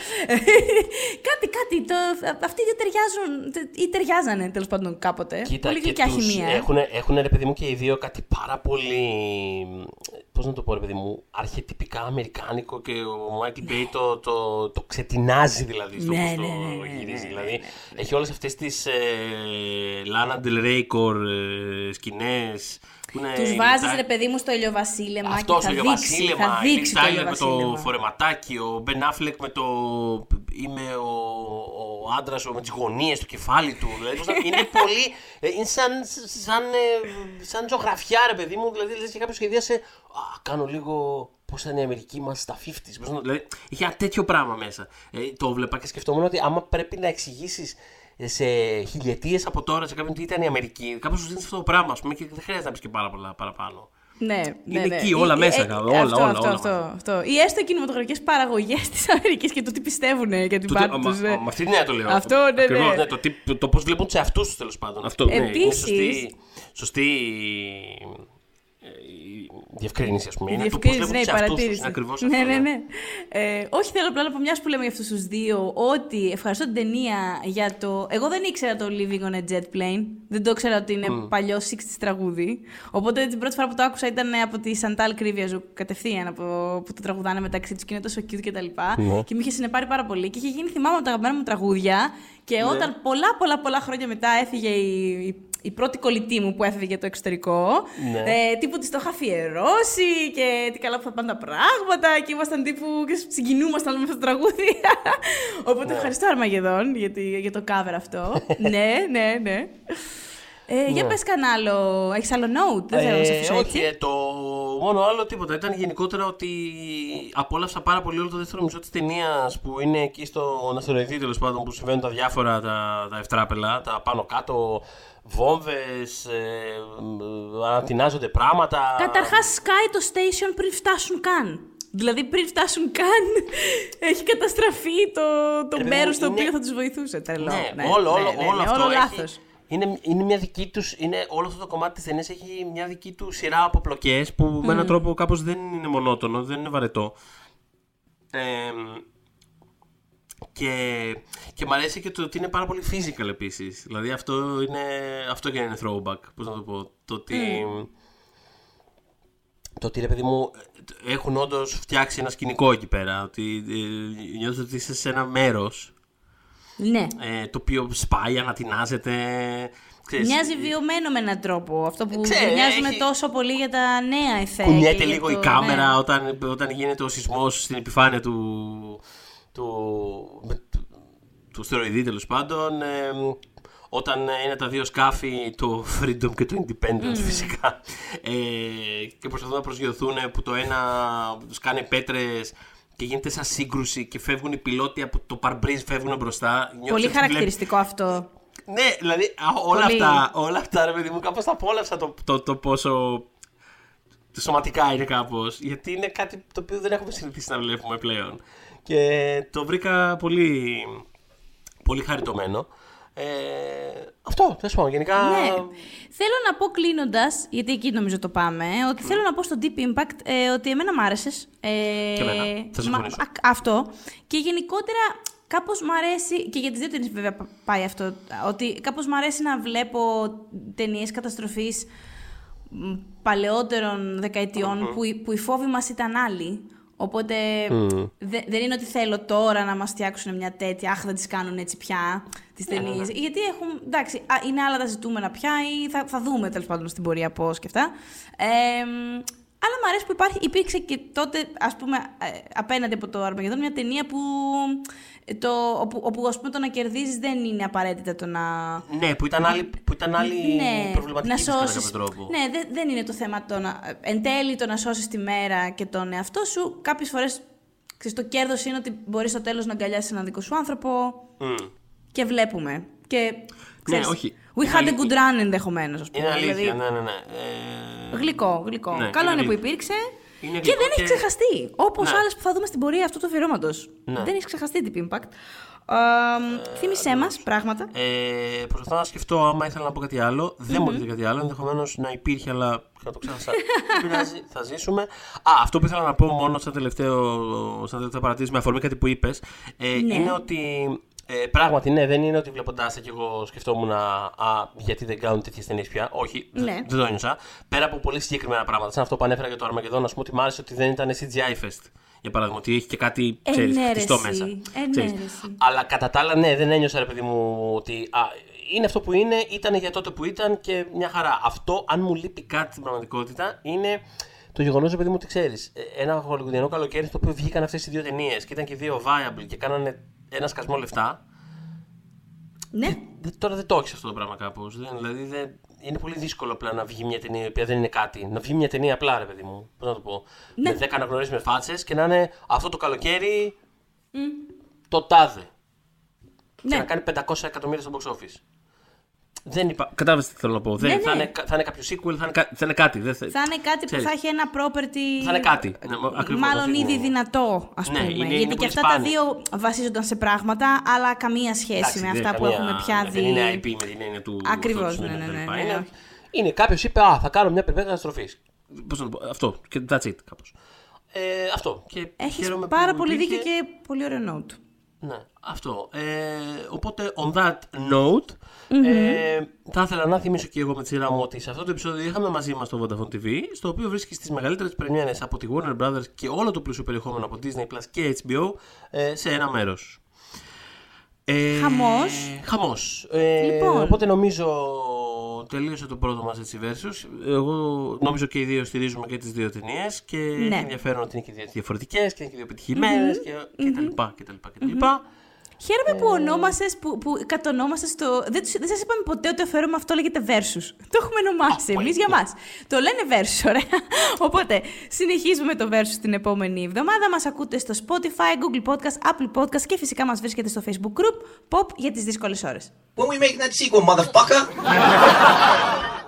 κάτι, κάτι. Το, αυτοί δεν ταιριάζουν. ή ταιριάζανε τέλος πάντων κάποτε. πολύ γλυκιά τους χημεία. Έχουν, έχουν ρε παιδί μου και οι δύο κάτι πάρα πολύ. Πώς να το πω, ρε παιδί μου, αρχετυπικά αμερικάνικο και ο Michael Bay το, το, το ξετινάζει δηλαδή στο Ναι, πώς ναι, το ναι, ναι, γυρίζει. ναι, δηλαδή έχει όλες αυτές τις ε, Λάνα Ντελρέικορ ε, σκηνές. Τους βάζεις ρε παιδί μου στο ηλιοβασίλεμα Αυτό και στο θα δείξει, ηλιοβασίλεμα, θα η Liv δείξει το Tyler με το ηλιοβασίλεμα. φορεματάκι, ο Μπεν Αφλεκ με το. Είμαι ο, ο άντρας με τις γωνίες στο κεφάλι του. Δηλαδή, πώς να- είναι πολύ. ε, Είναι σαν, σαν, ε, σαν ζωγραφιά, ρε παιδί μου. Δηλαδή, λες και κάποιο σχεδίασε. Α, κάνω λίγο. Πώς ήταν η Αμερική μας στα 50s. Πώς να- δηλαδή, είχε ένα τέτοιο πράγμα μέσα. Ε, το βλέπα και σκεφτόμουν ότι άμα πρέπει να εξηγήσεις σε χιλιετίες από τώρα σε κάποιον τι ήταν η Αμερική, κάπω σου δίνει αυτό το πράγμα, ας πούμε, και δεν χρειάζεται να πεις και πάρα πολλά παραπάνω. Ναι, ναι, Είναι ναι. εκεί, όλα Ή- μέσα, ε, καλά, όλα, αυτό, όλα, αυτό, όλα αυτό, μαζί. αυτό. Ή έστω κινηματογραφικές παραγωγές της Αμερικής και το τι πιστεύουν για την Το, πάρτι μα, τους. μα, με αυτή την έννοια το λέω. Αυτό, ναι, Ακριβώς, ναι. το, τι, το πώς βλέπουν σε αυτού τους τέλος πάντων. Αυτό ναι, είναι Επίσης- σωστή, σωστή ε, η διευκρίνηση, ας πούμε. Είναι το πώ Διευκρίνηση, βλέπουν ναι, η σε αυτούς του. παρατήρηση. Είναι ακριβώς ναι, αυτό. ναι, ναι. Ε, όχι, θέλω απλά να πω μιας που λέμε για αυτούς τους δύο, ότι ευχαριστώ την ταινία για το. Εγώ δεν ήξερα το Living on a Jet Plane. Δεν το ήξερα ότι είναι παλιό 60 τραγούδι. Οπότε την πρώτη φορά που το άκουσα ήταν από τη Σαντάλ Κρύβιαζου κατευθείαν από, που το τραγουδάνε μεταξύ τους και είναι τόσο cute και τα λοιπά. Ναι. Και με είχε συνεπάρει πάρα πολύ. Και είχε γίνει, θυμάμαι, από τα αγαπημένα μου τραγούδια. Και Ναι. όταν πολλά, πολλά, πολλά χρόνια μετά έφυγε η, η, η πρώτη κολλητή μου που έφυγε για το εξωτερικό. Ναι. Ε, τύπου της το είχα αφιερώσει και τι καλά που θα πάνε τα πράγματα και ήμασταν τύπου και συγκινούμασταν με αυτό το τραγούδι. Οπότε Ναι. ευχαριστώ Αρμαγεδόν για, τη- για το cover αυτό. ναι, ναι, ναι. Ε, Για Ναι. πες κανένα άλλο, έχεις άλλο note, δεν θέλω να σε αφήσω όχι, έτσι. ε, το μόνο άλλο τίποτα. Ήταν γενικότερα ότι απόλαυσα πάρα πολύ όλο το δεύτερο μισό της ταινίας που είναι εκεί στο αστεροειδή τέλος πάντων που συμβαίνουν τα διάφορα τα, τα ευτράπελα, τα πάνω κάτω, βόμβες, ε, ανατινάζονται πράγματα. Καταρχάς σκάει το station πριν φτάσουν καν. Δηλαδή πριν φτάσουν καν έχει καταστραφεί το, το παιδί μέρος μου, στο είναι- οποίο θα τους βοηθούσε. Τρελό. Ναι, όλο, όλο, ναι, ναι, όλο ναι, αυτό όλο έχει, λάθος. Είναι, είναι μια δική τους, είναι, όλο αυτό το κομμάτι της ταινίας έχει μια δική του σειρά από πλοκές που με έναν τρόπο κάπως δεν είναι μονότονο, δεν είναι βαρετό. Ε, και, και μ' αρέσει και το ότι είναι πάρα πολύ physical επίσης. Δηλαδή αυτό, είναι, αυτό και είναι throwback, πώς να το πω. Το ότι, το ότι ρε παιδί μου έχουν όντως φτιάξει ένα σκηνικό εκεί πέρα. Ότι ε, νιώθεις ότι είσαι σε ένα μέρος Ναι. ε, το οποίο σπάει, ανατινάζεται. Ξέρεις, Μοιάζει βιωμένο με έναν τρόπο. Αυτό που Ξέρω, μοιάζουμε έχει- τόσο πολύ για τα νέα εφέ. Κουνιέται και για λίγο το- η κάμερα ναι. όταν, όταν γίνεται ο σεισμός στην επιφάνεια του, του, με- του, του αστεροειδή τέλος πάντων. ε, όταν είναι τα δύο σκάφη, το Freedom και το Independence φυσικά, ε, και προσπαθούν να προσγειωθούν που το ένα τους κάνει πέτρες και γίνεται σαν σύγκρουση και φεύγουν οι πιλότοι από το παρμπρίζ, φεύγουν μπροστά. Νιώθεις Πολύ ότι βλέπεις- χαρακτηριστικό αυτό. ναι, δηλαδή α, όλα Πολύ. αυτά, όλα αυτά, ρε παιδί μου, κάπως τα απόλαυσα το, το, το πόσο το σωματικά είναι κάπως, γιατί είναι κάτι το οποίο δεν έχουμε συνηθίσει να βλέπουμε πλέον. Και το βρήκα πολύ, πολύ χαριτωμένο. Ε, αυτό, τέλος πάντων, γενικά... Ναι. Θέλω να πω κλείνοντας, γιατί εκεί νομίζω το πάμε, ότι θέλω να πω στο Deep Impact ε, ότι εμένα μ' άρεσες. Ε, Και εμένα. Θα συμφωνήσω. α- αυτό. Και γενικότερα κάπως μ' αρέσει, και για τις δύο ταινίες βέβαια πα- πάει αυτό, ότι κάπως μ' αρέσει να βλέπω ταινίες καταστροφής μ, παλαιότερων δεκαετιών που, οι- που οι φόβοι μας ήταν άλλοι. Οπότε δε- δεν είναι ότι θέλω τώρα να μας φτιάξουν μια τέτοια, αχ δεν τις κάνουν έτσι πια, τις ταινίες. Γιατί έχουν, εντάξει, α, είναι άλλα τα ζητούμενα πια ή θα, θα δούμε τέλος πάντων στην πορεία πώς και αυτά. Ε, μ, αλλά μου αρέσει που υπάρχει, υπήρξε και τότε, ας πούμε, ε, απέναντι από το Αρμαγεδόν, μια ταινία που, ε, το, όπου, όπου ας πούμε, το να κερδίζεις δεν είναι απαραίτητα το να... Ναι, που ήταν άλλη, που ήταν άλλη Ναι, προβληματική να της κατά σώσεις. κάποιο τρόπο. Ναι, δεν, δεν είναι το θέμα το να. Εν τέλει το να σώσεις τη μέρα και τον εαυτό σου. Κάποιες φορές το κέρδος είναι ότι μπορείς στο τέλος να αγκαλιάσεις έναν δικό σου άνθρωπο. Μμ. και βλέπουμε. Και, ξέρεις, Ναι, όχι. We Είναι had a αλήθεια. good run ενδεχομένως, ας πούμε. Είναι αλήθεια, Δηλαδή, ναι, ναι, ναι. Ε, Γλυκό, γλυκό. Ναι, Καλό είναι είναι που γλυκό. υπήρξε. Είναι και γλυκό δεν έχει και- ξεχαστεί. Όπως Ναι. άλλες που θα δούμε στην πορεία αυτού του αφιερώματο. Ναι. Δεν έχει ξεχαστεί Deep Impact. Ε, θύμησέ μας πράγματα. Ε, προσπαθώ να σκεφτώ άμα ήθελα να πω κάτι άλλο. Δεν μου έρχεται κάτι άλλο. Ενδεχομένως να υπήρχε, αλλά να το ξέχασα. Δεν πειράζει, θα ζήσουμε. Α, αυτό που ήθελα να πω μόνο σαν τελευταίο, σαν τελευταίο παρατήρηση με αφορμή κάτι που είπες, ε, Ναι. είναι ότι. Ε, πράγματι, ναι, δεν είναι ότι βλέποντά τα και εγώ σκεφτόμουν α, γιατί δεν κάνουν τέτοιες ταινίες πια. Όχι, δε- Ναι. δεν το ένιωσα. Πέρα από πολύ συγκεκριμένα πράγματα, σαν αυτό που ανέφερα για το Αρμαγεδόν, ας πούμε, ότι μ' άρεσε ότι δεν ήταν CGI Fest. Για παράδειγμα, ότι έχει και κάτι Ε, ξέρεις, ναι, ρε, χτιστό εσύ. μέσα. Ε, ναι, Ξέρεις. ρε, εσύ. Αλλά κατά τα άλλα, ναι, δεν ένιωσα ρε παιδί μου ότι α, είναι αυτό που είναι, ήταν για τότε που ήταν και μια χαρά. Αυτό, αν μου λείπει κάτι στην πραγματικότητα, είναι το γεγονός, παιδί μου, ότι ξέρεις. Ένα χολιγουδιανό καλοκαίρι στο οποίο βγήκαν αυτές οι δύο ταινίες και ήταν και οι δύο viable και κάνανε ένα σκασμό λεφτά. Ναι. Δε- τώρα δεν το έχεις αυτό το πράγμα κάπως. Δηλαδή δεν, είναι πολύ δύσκολο απλά να βγει μια ταινία η οποία δεν είναι κάτι. Να βγει μια ταινία απλά, ρε παιδί μου. Πώς να το πω. Ναι. Με 10 αναγνωρίσιμες φάτσες και να είναι αυτό το καλοκαίρι το τάδε. Και Ναι. να κάνει 500 εκατομμύρια στο box office. Δεν υπά... Κατάλαβες τι θέλω να πω. Δεν, Ναι, ναι. Θα, είναι, κα- θα είναι κάποιο sequel, θα είναι, κα- θα είναι κάτι. Δεν θα... Θα είναι κάτι που Ξέρεις. θα έχει ένα property. Θα είναι κάτι. Ναι, μα- ακριβώς, Μάλλον αυτή ήδη είναι. δυνατό, ας Ναι, πούμε. είναι- Γιατί είναι και πολύ αυτά τα σπάνιο. δύο βασίζονταν σε πράγματα, αλλά καμία σχέση Εντάξει, με δεν αυτά που καμία- έχουμε πια ναι, δει. Δεν είναι IP με την έννοια του. Ακριβώς, αυτού του ναι, ναι, κτλ. ναι, ναι, Είναι, όχι. είναι κάποιος είπε, Α, θα κάνω μια περιπέτεια καταστροφής. Πώς να το πω. Αυτό. Και that's it, κάπως. Ε, αυτό. Και Έχεις χαίρομαι πάρα που πολύ υπήρχε- δίκιο και πολύ ωραίο note. Ναι, αυτό. Ε, οπότε, on that note, ε, θα ήθελα να θυμίσω και εγώ με τη σειρά μου ότι σε αυτό το επεισόδιο είχαμε μαζί μας το Vodafone TV, στο οποίο βρίσκεις τις μεγαλύτερες πρεμιέρες από τη Warner Brothers και όλο το πλούσιο περιεχόμενο από Disney Plus και HBO ε, σε ένα μέρος. Ε, Χαμός. Χαμός. Ε, Λοιπόν. Οπότε νομίζω τελείωσε το πρώτο μας έτσι versus. Εγώ νομίζω και οι δύο στηρίζουμε και τις δύο ταινίες και Ναι. έχει ενδιαφέρον ότι είναι και δύο διαφορετικές και είναι και δύο επιτυχημένες και, και τα λοιπά και τα λοιπά και τα λοιπά. Χαίρομαι που ονόμασες, που, που κατονόμασες το. Δεν, τους- δεν σας είπαμε ποτέ ότι το αφιέρωμα αυτό λέγεται versus. Το έχουμε ονομάσει Α, πολύ εμεί για καλά. μας. Το λένε versus, ωραία. Οπότε, συνεχίζουμε το versus την επόμενη εβδομάδα. Μας ακούτε στο Spotify, Google Podcast, Apple Podcast και φυσικά μας βρίσκεται στο Facebook group Pop για τις δύσκολες ώρες. When we making that sequel, motherfucker?